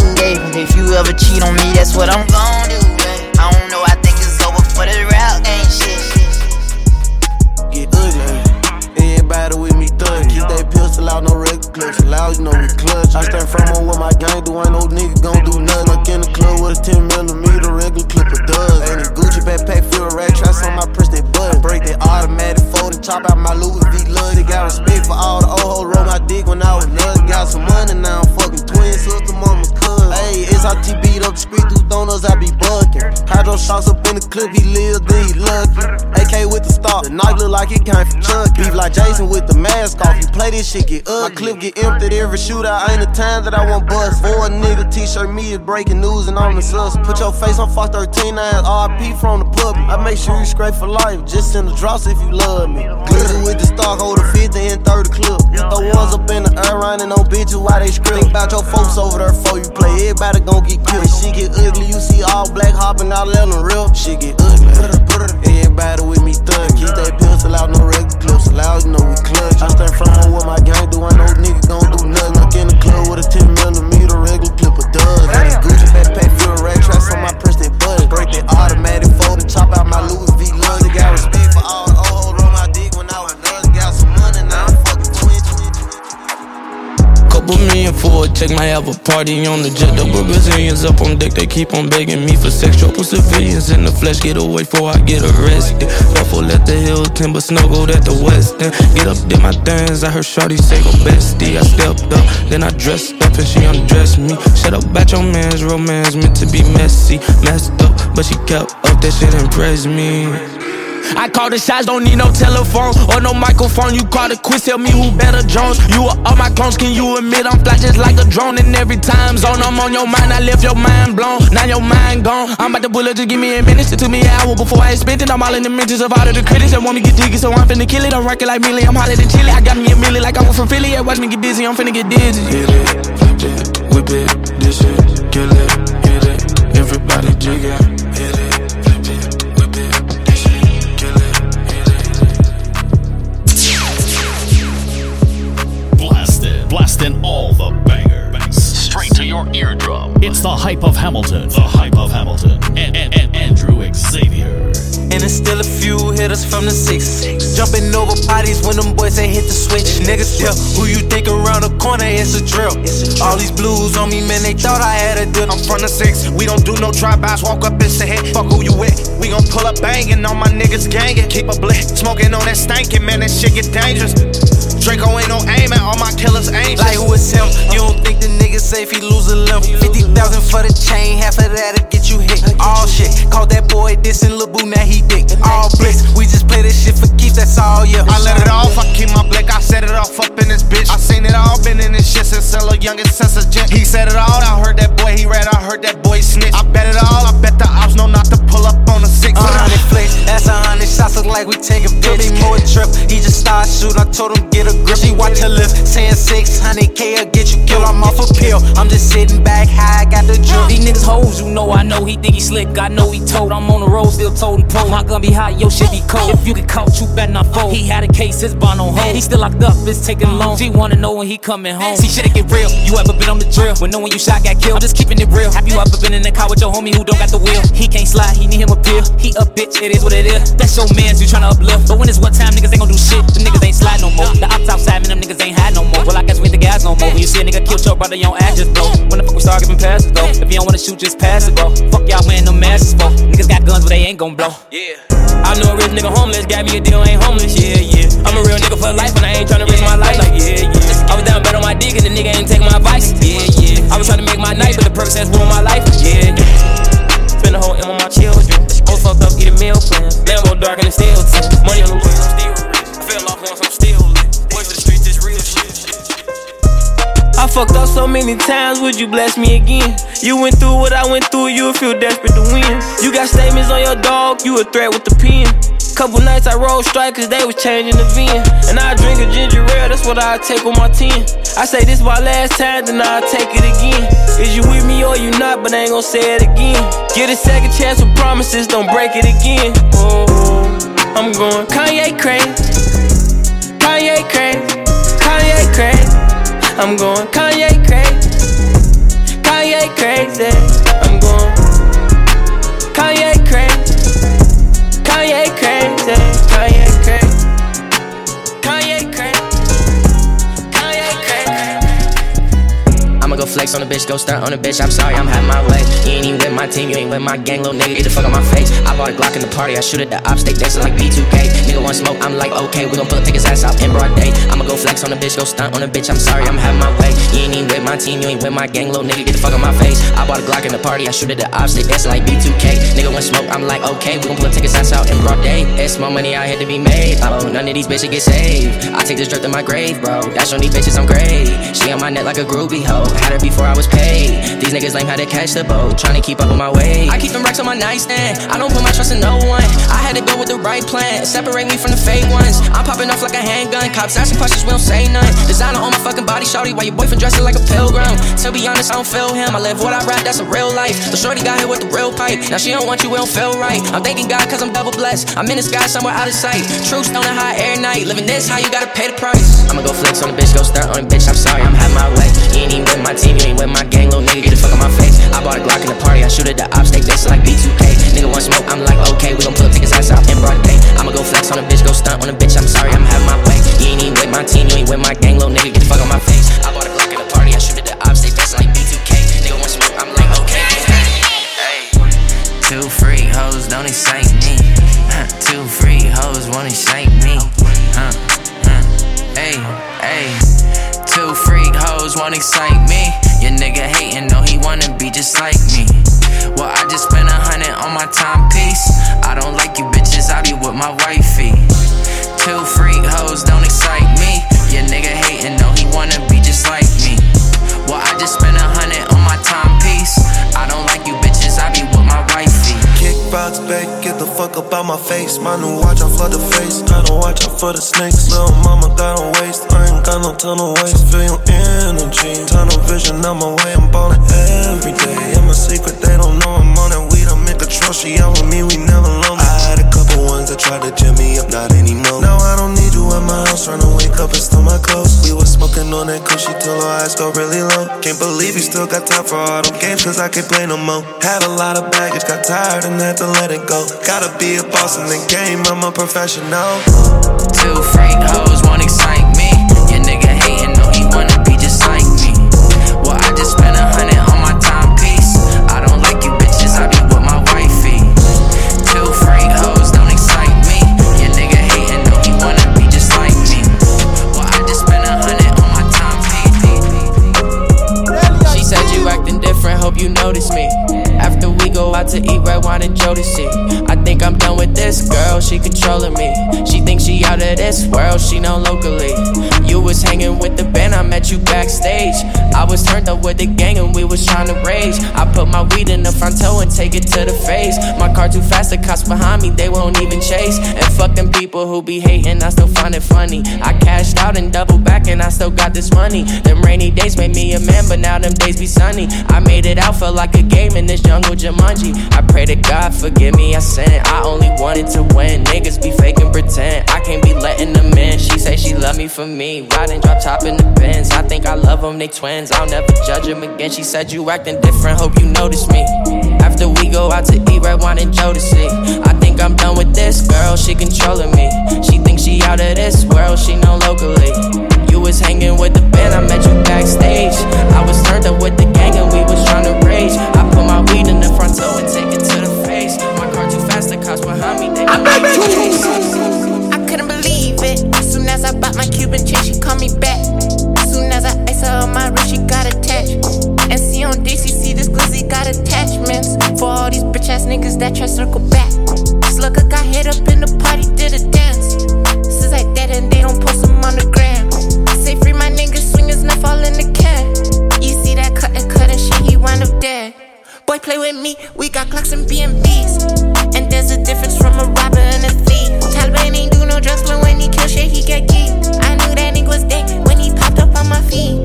If you ever cheat on me, that's what I'm gon' do. I don't know, I think it's over for the rap game shit. Get ugly. Everybody with me thug. Keep that pistol out, no regular clips. Loud, you know we clutch. I stand firm on what my gang do. Ain't no nigga gon' do nothing. Look in the club with a 10 millimeter regular clip of does. Ain't it Gucci backpack, feel rat traps on my press, they button. Break that automatic fold and chop out my Louis V love. They got respect for all the old hoes. Roll my dick when I was nuts. Got some money now, I'm fucking twin sister, mama's cousin. Hey, it's how T beat up the street through donuts, I be bucking. Hydro shots up in the clip, he lives, then he lucky. AK with the star, the knife look like it came from Chuck. Beef like Jason with the mask off. You play this shit, get ugly. My clip get emptied every shootout. Ain't the time that I want bust. For a nigga t-shirt, me is breaking news and I'm the sus. Put your face on Fox 13, ass RP from the public. I make sure you scrape for life. Just send the drops if you love me. Glizzy with the stock, hold a 50 and 30 clip. Throw ones up in the air, running on bitches while they script. Think about your folks over there before you play. Everybody gon' get killed. She get ugly, you see all black hopping out, let them rip. She get ugly. Everybody with me thug. Keep that pistol out, no regular clips. Loud, you know we clutch. I stand firm on what my gang do. I know nigga gon' do nothing. Look in the club with a 10 millimeter regular clip of dubs. Got this Gucci backpack, feel rat traps on my press, they button. Break that automatic fold and chop out my Louis V love. They got respect for all the some Couple million for it, check my have a party on the jet. Double Brazilians up on deck, they keep on begging me for sex. Trouble civilians in the flesh, get away before I get arrested. Ruffle at the hill, timber snuggled at the west end. Get up, did my things, I heard Shorty say go bestie. I stepped up, then I dressed up and she undressed me. Shut up about your man's romance, meant to be messy. Messed up, but she kept up, that shit impressed me. I call the shots, don't need no telephone or no microphone. You call the quiz, tell me who better Jones. You are all my clones, can you admit I'm fly just like a drone? And every time zone I'm on your mind, I left your mind blown. Now your mind gone. I'm about to pull it, just give me a minute. It took me an hour before I spent it. I'm all in the mentions of all of the critics that want me get jiggy, so I'm finna kill it. I'm rocking like Millie, I'm hotter than Chili. I got me a milli like I was from Philly. Yeah, watch me get busy, I'm finna get dizzy. Hit it, flip it, whip it, this shit, kill it, hit it. Everybody jiggy. All the bangers. Straight to your eardrum. It's the hype of Hamilton. The hype of Hamilton. And, and, and Andrew Xavier. And it's still a few hitters from the six. Jumping over bodies when them boys ain't hit the switch. Niggas tell who you think around the corner, it's a drill. All these blues on me, man, they thought I had a deal. I'm from the six, we don't do no drive-bys, walk up and say, hey, fuck who you with. We gon' pull up banging, on my niggas gangin'. Keep a blick, smoking on that stankin', man, that shit get dangerous. Draco ain't no aim at all my killers angels. Like who is him? You don't think the nigga safe, he lose a limb. 50,000 for the chain, half of that'll get you hit. All shit, called that boy dissing Lil Boo, now he dick. All blitz, we just play this shit for keeps, that's all, yeah. I let it off, I keep my blick, I set it off up in this bitch. I seen it all, been in this shit since a youngest since a gent. He said it all, I heard that boy, he read, I heard that boy snitch. I bet it all, I bet the ops know not to pull up on a six. A hundred flicks, that's a hundred shots, look like we take a bitch. Me more trip, he just started shooting, I told him get a grip. She watch her lips, saying 600k will get you killed. I'm off a pill, I'm just sitting back high, got the drip. These niggas hoes, you know I know he think he slick. I know he told. I'm on the road, still toting pro. My gun be hot, yo shit be cold. If you get caught, you better not fold. He had a case, his bond on hold. He still locked up, it's taking long. She wanna know when he coming home. See shit get real. You ever been on the drill? When knowing you shot got killed. I'm just keeping it real. Have you ever been in the car with your homie who don't got the wheel? He can't slide, he need him a pill. He a bitch, it is what it is. That's your mans, you tryna uplift. But when it's one time, niggas ain't gon' do shit. The niggas ain't slide no more. The ops outside, man, them niggas ain't hide no more. Well, I guess we ain't the guys no more. When you see a nigga kill your brother, you don't act just blow. When the fuck we start giving passes though? If you don't wanna shoot, just pass it, bro. Fuck y'all wearing them masks for. Niggas got guns, but they ain't gon' blow. Yeah. I know a rich nigga homeless, got me a deal, ain't homeless, yeah, yeah. I'm a real nigga for life, and I ain't tryna risk my life, like, yeah, yeah. I was down bad on my dick, and the nigga ain't take my advice, yeah, yeah. I was tryna make my night, but the Percocets ruined my life. Yeah, yeah. Spend a whole M on my children. I'm fucked up, eating meal plans. Lambo dark and it's still tin. Money on the way, I'm still rich. Fell off once, I'm still lit. I fucked up so many times, would you bless me again? You went through what I went through, you'll feel desperate to win. You got statements on your dog, you a threat with the pen. Couple nights I rolled strikers, they was changing the VIN. And I drink a ginger ale, that's what I take on my 10. I say this my last time, then I'll take it again. Is you with me or you not, but I ain't gon' say it again. Get a second chance with promises, don't break it again. Oh, I'm going Kanye crazy. Kanye crazy. Kanye crazy. I'm going Kanye crazy. Kanye crazy. Flex on the bitch, go stunt on the bitch. I'm sorry, I'm having my way. You ain't even with my team, you ain't with my gang, little nigga. Get the fuck on my face. I bought a Glock in the party, I shoot at the ops, they dancing like B2K. Nigga want smoke, I'm like, okay, we gon' pull take his ass out in broad day. I'ma go flex on the bitch, go stunt on the bitch. I'm sorry, I'm having my way. You ain't even with my team, you ain't with my gang, little nigga. Get the fuck on my face. I bought a Glock in the party, I shoot at the ops, they dancing like B2K. Nigga want smoke, I'm like, okay, we gon' pull take his ass out in broad day. It's more money out here to be made. Oh, none of these bitches get saved. I take this drip to my grave, bro. That's on these bitches, I'm great. She on my neck like a groovy hoe. Had her before I was paid. These niggas lame how to catch the boat. Tryna keep up with my way. I keep them racks on my nightstand. I don't put my trust in no one. I had to go with the right plan. Separate me from the fake ones. I'm popping off like a handgun. Cops asking questions, we don't say none. Designer on my fucking body, shorty. Why your boyfriend dressing like a pilgrim. To be honest, I don't feel him. I live what I rap, that's a real life. The shorty got here with the real pipe. Now she don't want you, it don't feel right. I'm thanking God cause I'm double blessed. I'm in the sky somewhere out of sight. True stone and high air night. Living this how you gotta pay the price. I'ma go flex on the bitch, go stunt on the bitch. I'm sorry, I'm having my way. Ain't even with my team, you ain't with my gang, little nigga. Get the fuck on my face. I bought a Glock in the party, I shoot at the ops, they dancing like B2K. Nigga want smoke, I'm like, okay, we gon' pull up, his ass out in broad day. I'ma go flex on a bitch, go stunt on a bitch. I'm sorry, I'm having my way. You ain't even with my team, you ain't with my gang, face. My new watch, I flood the face. Gotta watch out for the snakes. Little mama on waist. I ain't got no to waste. Feel your energy. Tunnel vision out my way. I'm ballin' smoking on that cushy till our eyes go really low. Can't believe you still got time for all them games, cause I can't play no more. Had a lot of baggage, got tired and had to let it go. Gotta be a boss in the game, I'm a professional. Two freak hoes wanna excite backstage. I was turned up with the gang and we was trying to rage. I put my weed in the front toe and take it to the face. My car too fast, the cops behind me, they won't even chase. And fucking people who be hating, I still find it funny. I cashed out and doubled back and I still got this money. Them rainy days made me a man, but now them days be sunny. I made it out, felt like a game in this jungle Jumanji. I pray to God forgive me, I sinned. I only wanted to win. Niggas be faking pretend. I can't be letting them in. She say she love me for me. Riding drop top in the Benz. I think I love them, they twins. I'll never judge him again. She said you acting different, hope you notice me. After we go out to eat red wine and Jodeci. I think I'm done with this girl, she controlling me. She thinks she out of this world, she know locally. You was hanging with the band, I met you backstage. I was turned up with the gang and we was trying to rage. I put my weed in the front toe and take it to the face. My car too fast, the cops behind me. They I couldn't believe it. As soon as I bought my Cuban chick, she called me back. Vanessa on my wrist, she got attached. And see on DCC, this glizzy got attachments. For all these bitch ass niggas that try circle back. Slugger got hit up in the party, did a dance. Says like dead, and they don't post them on the gram. Say free my niggas, swingers, not fall in the can. You see that cut and cut and shit, he wind up dead. Boy, play with me, we got clocks and BMBs. And there's a difference from a robber and a thief. Taliban ain't do no drugs, but when he kill shit, he get geeked. I knew that nigga was dead my feet.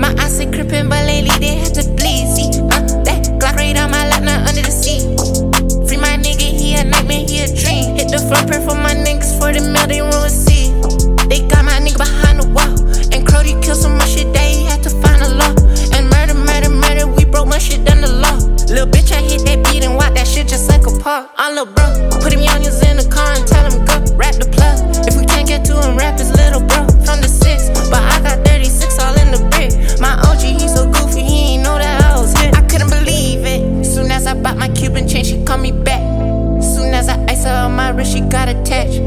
My eyes are crippin', but lately they had to bleed. See, uh, that Glock right on my lap, not under the seat. Free my nigga, he a nightmare, he a dream. Hit the floor, pray for my niggas for the mail, they won't see. They got my nigga behind the wall. And Crody killed so much shit that he had to find a law. And murder, murder, murder, we broke my shit down the law. Little bitch, I hit that beat and walk that shit just like a paw. I'm bro, put him youngins in the car and tell him go rap the plug. If we can't get to him, rap his little bro from the six. But I got 36 all in the brick. My OG, he so goofy, he ain't know that I was hit. I couldn't believe it. Soon as I bought my Cuban chain, she called me back. Soon as I ice her on my wrist, she got attached.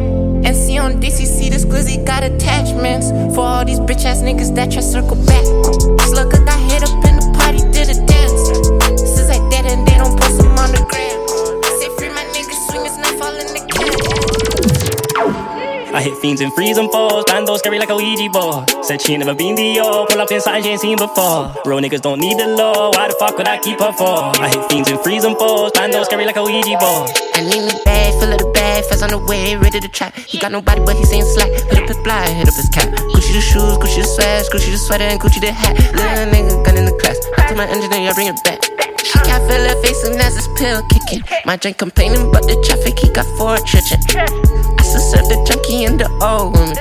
And see on DCC, this glizzy got attachments. For all these bitch ass niggas that try circle back. Hit up I hit fiends and freeze them foes. Bando scary like a Ouija board. Said she ain't never been the yo. Pull up inside, she ain't seen before. Real niggas don't need the law. Why the fuck would I keep her for? I hit fiends and freeze them foes. Bando scary like a Ouija board. I need me bag, fill of the bag, fast on the way, ready to trap. He got nobody, but he saying slack. Hit up his fly, hit up his cap. Gucci the shoes, Gucci the swag, Gucci the sweater, and Gucci the hat. Little nigga gun in the class. I told my engineer, bring it back. She feel her face and as his pill kicking. My drink complaining, but the traffic he got for a. I still serve the junkie and the old woman.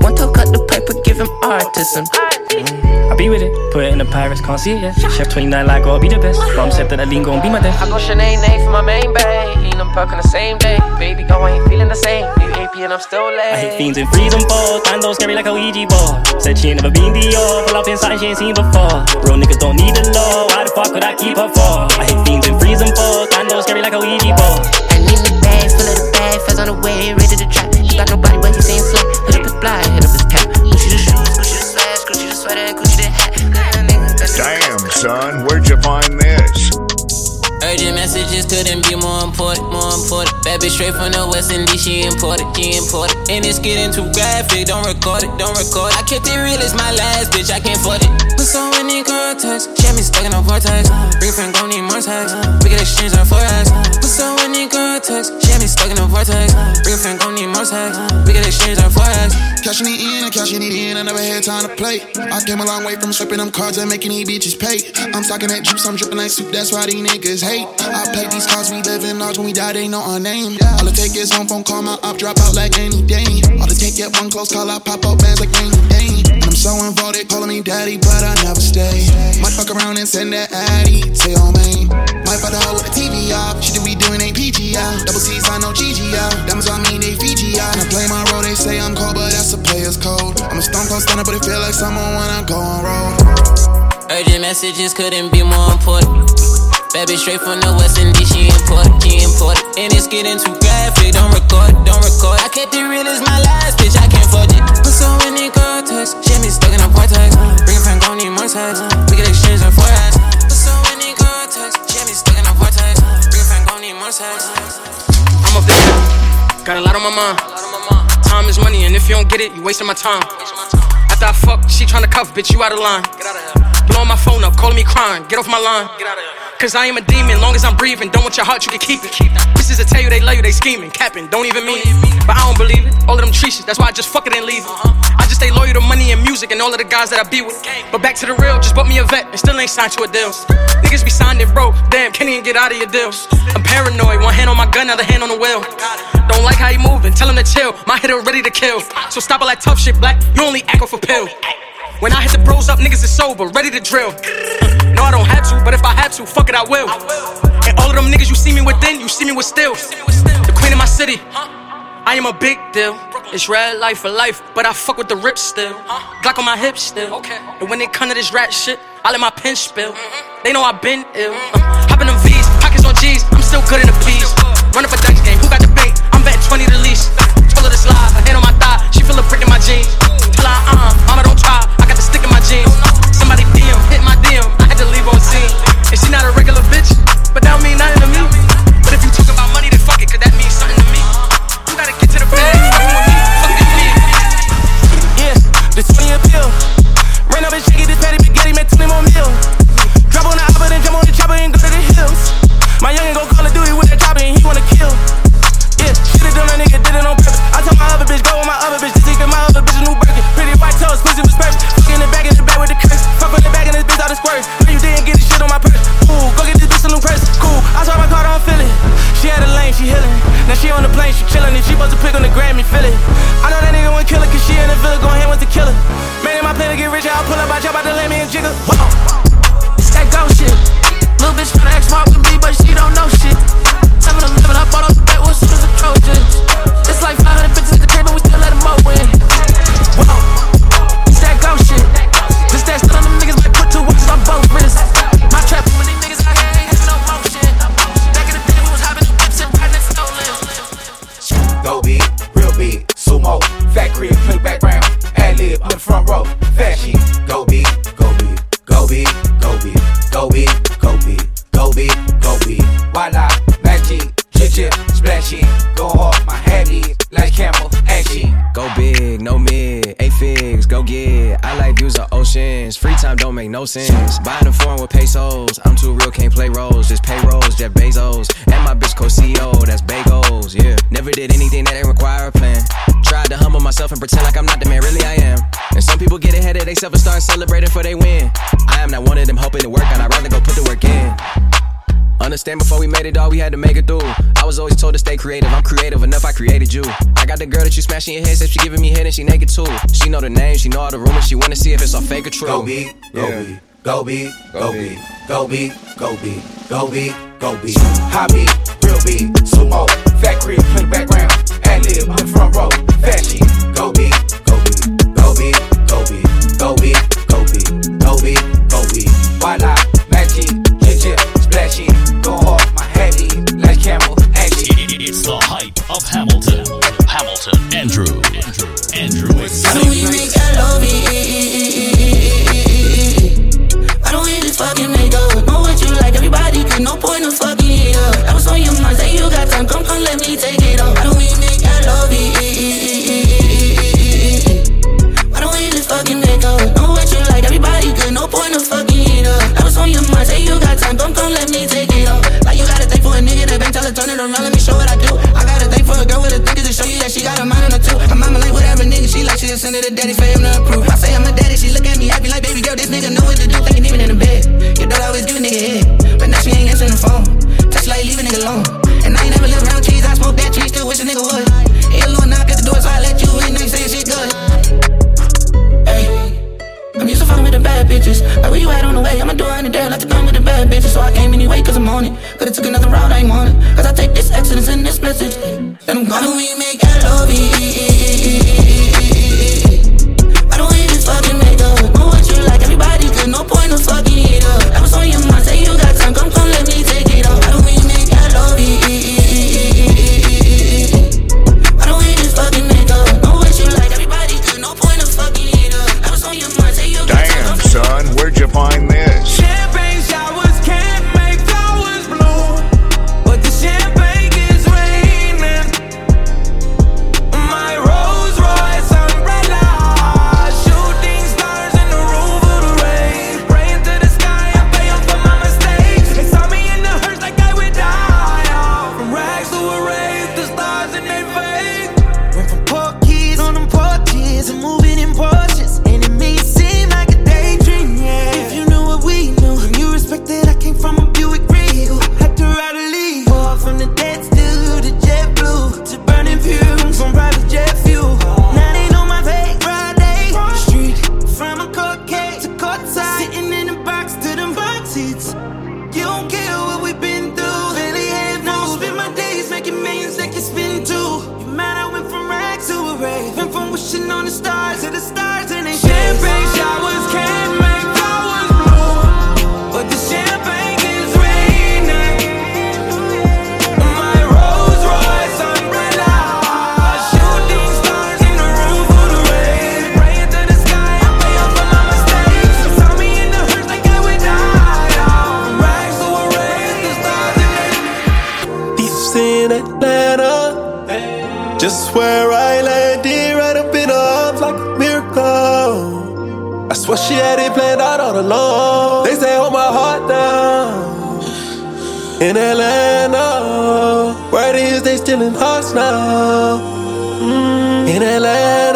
One toe cut the pipe, but give him autism. I be with it, put it in the pirates, can't see it yet. Chef 29 like, I'll be the best. Mom said that I lean gon' be my death. I go Sinead name for my main bae. Eating them perk on the same day. Baby, go ain't feeling the same. New AP and I'm still late. I hate fiends and freeze them foes. Bando scary like a Ouija board. Said she ain't never been the yo. Pull up inside, she ain't seen before. Real niggas don't need the law. Why the fuck would I keep her for? I hate fiends and freeze them foes. Bando scary like a Ouija board. Full of the bag, fast on the way, ready to trap. He got nobody, but he saying slack. Hit up his fly, hit up his cap. Gucci the shoes, Gucci the swag, Gucci the sweater, Gucci the hat. Little nigga, that's Damn, son, where'd you find this? Urgent messages couldn't be more important, more important. That bitch straight from the West Indies, she imported, she imported. And it's getting too graphic, don't record it, don't record it. I kept it real, it's my last bitch, I can't afford it. Put so many contacts, shit me stuck in a vortex. Bring friend, gon' need more tax. We can exchange on forex. Put so many contacts, shit me stuck in a vortex. Bring friend, gon' need more tax. We can exchange on forex. Cashing it in cashing it in, I never had time to play. I came a long way from stripping them cards and making these bitches pay. I'm talking that juice, I'm dripping like soup, that's why these niggas hate. I play these cards, we live in large, when we die, they know our name. All I take is one phone call, my op drop out like any day. All I take get one close call, I pop out bands like rainy day. So involved, they calling me daddy, but I never stay. Might fuck around and send that addy to your main. Might fuck the hoe with the TV off, shit that we doing ain't PG. Double C's, I know GG out. Diamonds on me, they Fiji. And I play my role, they say I'm cold, but that's a player's code. I'm a stone cold stunner, but it feel like someone when I go on road. Urgent messages couldn't be more important. That bitch straight from the West Indies, she imported, she imported. And it's getting too graphic, don't record, don't record. I kept it real, it's my last bitch, I can't forge it. Put so many contacts, shit me stuck in a vortex. Bring a friend, gon' need more tax. We can exchange on forex. Put so many contacts, shit me stuck in a vortex. Bring a friend, gon' need more tax. I'm a big got a lot on my mind. Time is money, and if you don't get it, you wasting my time. After I fuck, she tryna cuff, bitch, you out of line. Blowing my phone up, calling me crying, get off my line. Cause I am a demon, long as I'm breathing. Don't want your heart, you can keep it. Is to tell you they love you, they scheming, capping, don't even mean it. But I don't believe it, all of them treaches, that's why I just fuck it and leave it. I just stay loyal to money and music and all of the guys that I be with. But back to the real, just bought me a vet and still ain't signed to a deal. Niggas be signed and broke, damn, can't even get out of your deals. I'm paranoid, one hand on my gun, other hand on the wheel. Don't like how you moving, tell him to chill. My hitter ready to kill. So stop all that tough shit, black. You only echo for pill. When I hit the bros up, niggas is sober, ready to drill. No, I don't have to, but if I had to, fuck it, I will. And all of them niggas you see me within, you see me with still. The queen of my city. I am a big deal. It's red life for life, but I fuck with the rip still. Glock on my hip still. And when they come to this rat shit, I let my pen spill. They know I've been ill. Uh, hop them V's, pockets on G's, I'm still good in the P's. Run up a Dutch game, who got the bait? I'm betting 20 to. Told her to slide, her hand on my thigh, she feel a prick in my jeans. Tell her, uh, mama don't Go big, no mid, eight figs, go get. I like views of oceans. Free time don't make no sense. Buying a foreign with pesos. I'm too real, can't play roles. Just pay rolls, Jeff Bezos. And my bitch co CEO, that's bagels, yeah. Never did anything that ain't require a plan. Tried to humble myself and pretend like I'm not the man, really I am. And some people get ahead of themselves and start celebrating for they win. I am not one of them hoping to work out, I'd rather go put the work in. Understand before we made it all, we had to make it through. I was always told to stay creative. I'm creative enough, I created you. I got the girl that you smashing your head, said she giving me head and she naked too. She know the name, she know all the rumors, she wanna see if it's all fake or true. Go big, go big, go big, go big, go big, go big, go big, go. High big, real big, sumo, fat crib, play the background, ad lib in the front row, fat shit. Go big, go big, go big, go big, go big, go big, go big, go big. Voila, magic, It's the hype of Hamilton. Hamilton. Andrew. Andrew. Andrew. How do we make love? Don't hit this fucking makeup. Know what you like, everybody good. No point of fucking it up. I was on your mind, say you got time. Come, come, let me take it off. How do we make love? Don't hit this fucking makeup. Know what you like, everybody good. No point of fucking it up. I was on your mind, say you got time. Come, come, let me take it off. Like you got a thing for a nigga that her turn it around, let me show she got a mind on her too. Her mama like whatever nigga she like, she just send it to daddy for him to approve. I say I'm a daddy, she look at me happy like baby girl, this nigga know what to do, thinking even in the bed. Your daughter always give a nigga head, but now she ain't answering the phone. Touch like leave a nigga alone. And I ain't never lived around cheese, I smoke that cheese, still wish a nigga would. Hey, a little knock at the door, so I let you in, they say shit good. Hey. I'm used to fucking with the bad bitches. Like where you at on the way? I'ma do it there, like to come with the bad bitches. So I came anyway, cause I'm on it. Could've took another route, I ain't want it. Cause I take this excellence in this message. And I'm gonna. How do we make Just where I landed, right up in her arms like a miracle. I swear she had it planned out all along. They say, hold my heart down. In Atlanta, where it is, they stealing hearts now. Mm, in Atlanta,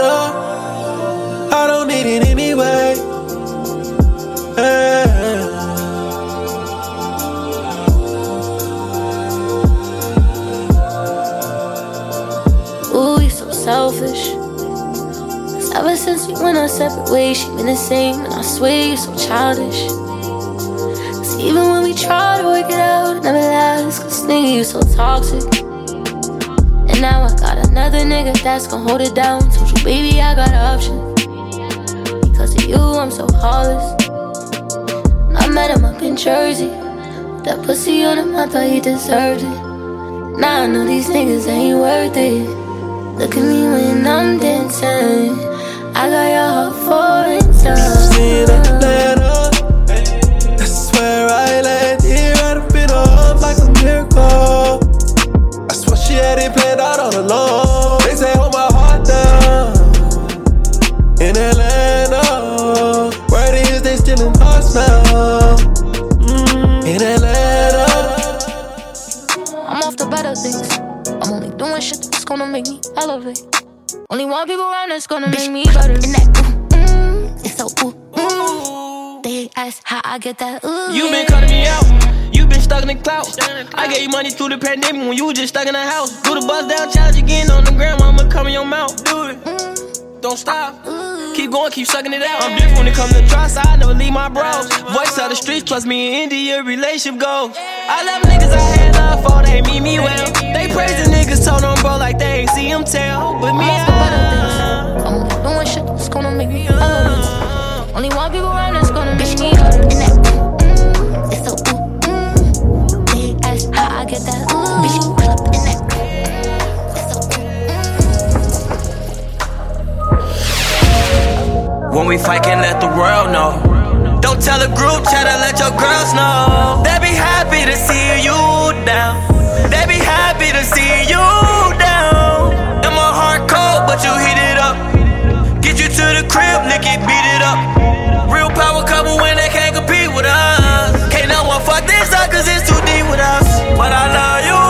since we went our separate ways, she been the same, and I swear you're so childish. Cause even when we try to work it out, it never lasts. Cause nigga, you so toxic. And now I got another nigga that's gon' hold it down. Told you, baby, I got options. Because of you, I'm so heartless. I met him up in Jersey. That pussy on him, I thought he deserved it. Now I know these niggas ain't worth it. Look at me when I'm dancing. I got your heart for instance. In Atlanta, that's where I landed. Right up in her arms like a miracle. I swear she had it planned out all along. They say hold my heart down. In Atlanta, word is they stealing hearts now. Mm, in Atlanta. I'm off the better things. I'm only doing shit that's gonna make me elevate. Only one people around that's gonna make me better. And that ooh, mm, it's so ooh, ooh. They ask how I get that ooh. You been cutting me out. You been stuck in the clout. I gave you money through the pandemic when you was just stuck in the house. Do the bust down challenge again on the ground. I'ma come in your mouth. Do it. Don't stop. Keep going, keep sucking it out. I'm different when it comes to trust. I never leave my bros. Voice of the streets, plus me and India relationship goes. I love niggas I had love for, they mean me well. They praise the niggas, told them bro like they ain't see him tell. But me, I. I'm only doing shit that's gonna make me elevate. Only one people When we fight, can let the world know. Don't tell a group chat to let your girls know. They be happy to see you down. They be happy to see you down. And my heart cold, but you heat it up. Get you to the crib, lick it, beat it up. Real power couple when they can't compete with us. Can't no one fuck this up, cause it's too deep with us. But I love you.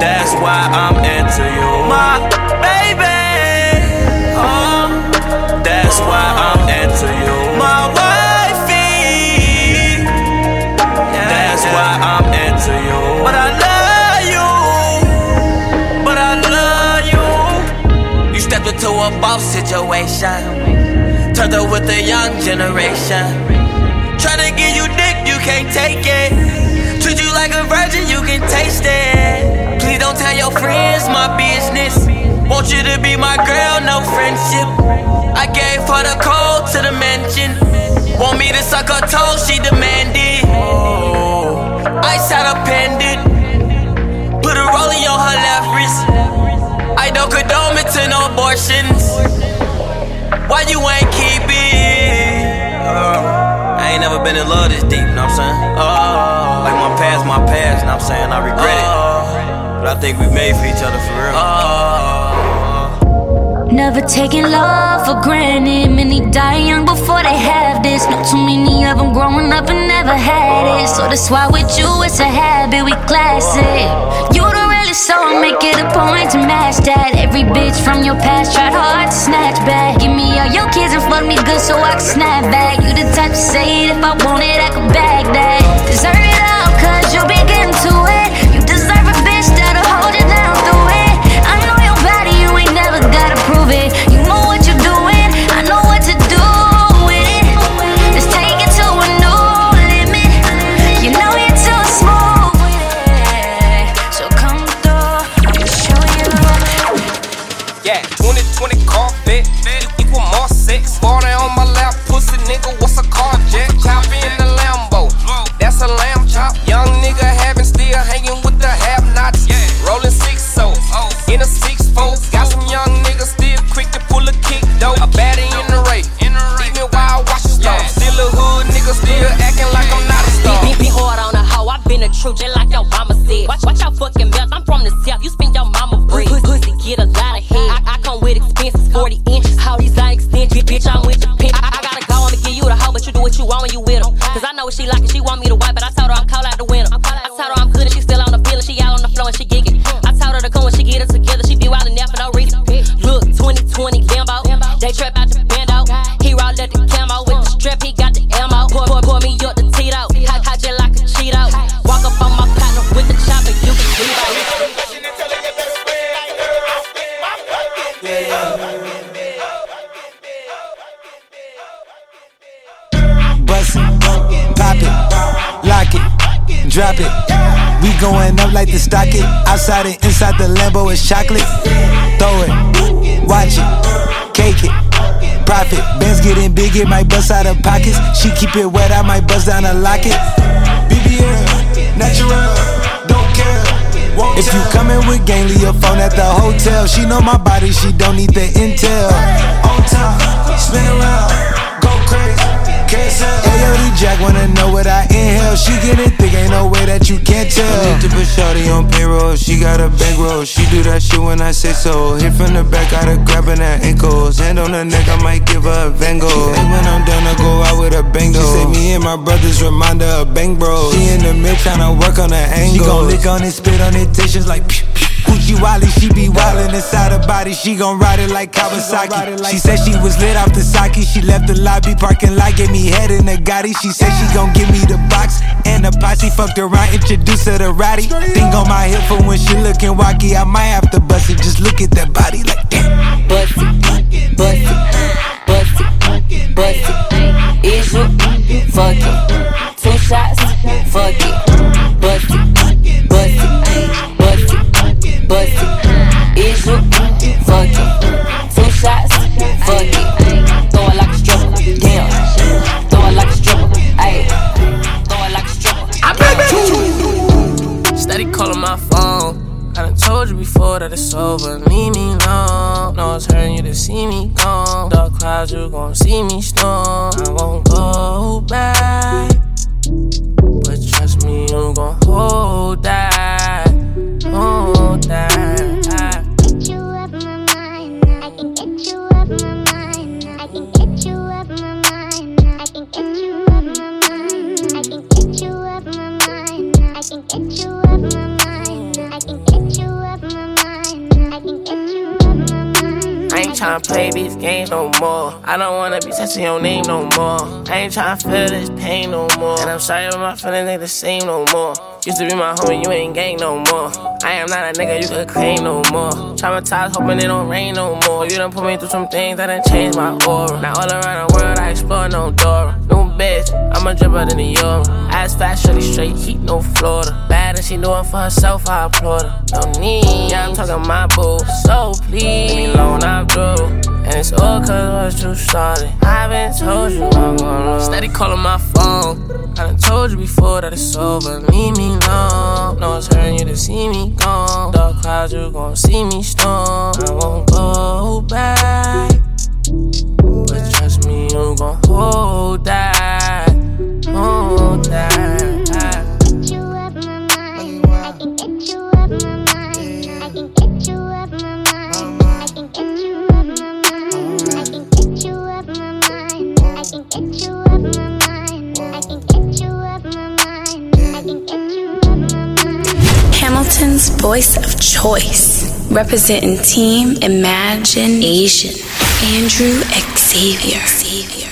That's why I'm situation. Turned up with the young generation. Tryna give you dick, you can't take it. Treat you like a virgin, you can taste it. Please don't tell your friends my business. Want you to be my girl, no friendship. I gave her the code to the mansion. Want me to suck her toes, she demanded. I out a pendant. Put a rollie on her left wrist. Don't condone it to no abortions. Why you ain't keep it? Uh, I ain't never been in love this deep, you know what I'm saying? Uh, like my past, my past, know what I'm saying? I regret it. But I think we made for each other for real. Never taking love for granted. Many die young before they have this. Not too many of them growing up and never had it. So that's why with you it's a habit, we classic. You don't really so make it a point to match that. Every bitch from your past tried hard to snatch back. Give me all your kids and fuck me good so I can snap back. You the type to say it if I want it, I can bag that. she locking, she want me to wipe, but I told her I'm call out the winner. I told her I'm good and she still on the pill and she out on the floor and she gigging. I told her to come when she get it together, she be wildin' out for no reason. Look, 2020 Lambo, they trap out the bando. He rolled up the camo with the strap, he got the ammo. Pour, pour, pour me up the Tito, hot, hot just like a Cheeto. Walk up on my partner with the chopper, you can do it. Yeah. Drop it. We going up like the stock it. Outside and inside the Lambo is chocolate. Throw it, watch it, cake it. Profit, bands getting big, it might bust out of pockets. She keep it wet, I might bust down a locket. BBL, natural, don't care. If you coming with gang, leave your phone at the hotel. She know my body, she don't need the intel. On top, spin around, go crazy. Ayo, Jack wanna know what I inhale. She get it thick, ain't no way that you can't tell. I need to put Shawty on payroll. She got a bankroll. She do that shit when I say so. Hit from the back, got her grabbing her ankles. Hand on her neck, I might give her a Van Gogh. And when I'm done, I go out with a bang She say me and my brothers remind her of bang bro. She in the mid tryna work on her angle. She gon' lick on it, spit on it, just like pew, pew. Gucci Wally, she be wildin' inside her body. She gon' ride it like Kawasaki. She said she was lit off the sake. She left the lobby parking lot, gave me head in the Gotti. She said she gon' give me the box and the posse. Fucked around, introduced her to Roddy. Thing on my hip for when she lookin' wacky. I might have to bust it. Just look at that body like damn. Bust it, bust it, bust it, bust it. Is you fuck it? Two shots, fuck it. Bust it, bust it, bust it bust it. Is you fuck it? Two shots, fuck it. Throw it like a stripper, damn. Throw it like a stripper, ayy. Throw it like a stripper. I bet you. Steady calling my phone. I done told you before that it's over. Leave me alone. No, it's hurting you to see me gone. Dark clouds, you gon' see me storm. I won't go I don't wanna be touching your name no more. I ain't tryna feel this pain no more. And I'm sorry, but my feelings ain't the same no more. Used to be my homie, you ain't gang no more. I am not a nigga you could claim no more. Traumatized, hoping it don't rain no more. You done put me through some things that done changed my aura. Now all around the world, I explore no Dora. New bitch, I'ma a dripper than the Euro. Ass fast, shorty straight, heat, no Florida. Bad and she doing for herself, I applaud her. No need, yeah, I'm talking my boo. So please, leave me alone, I'm through. And it's all cause what you started. I've been told you I'm gonna Steady calling my phone. I done told you before that it's over. Leave me alone. No, it's hurting you to see me gone. Dark clouds, you gon' see me storm. I won't go back. But trust me, you gon' hold that. Hamilton's voice of choice, representing Team Imagination, Andrew Xavier. Xavier.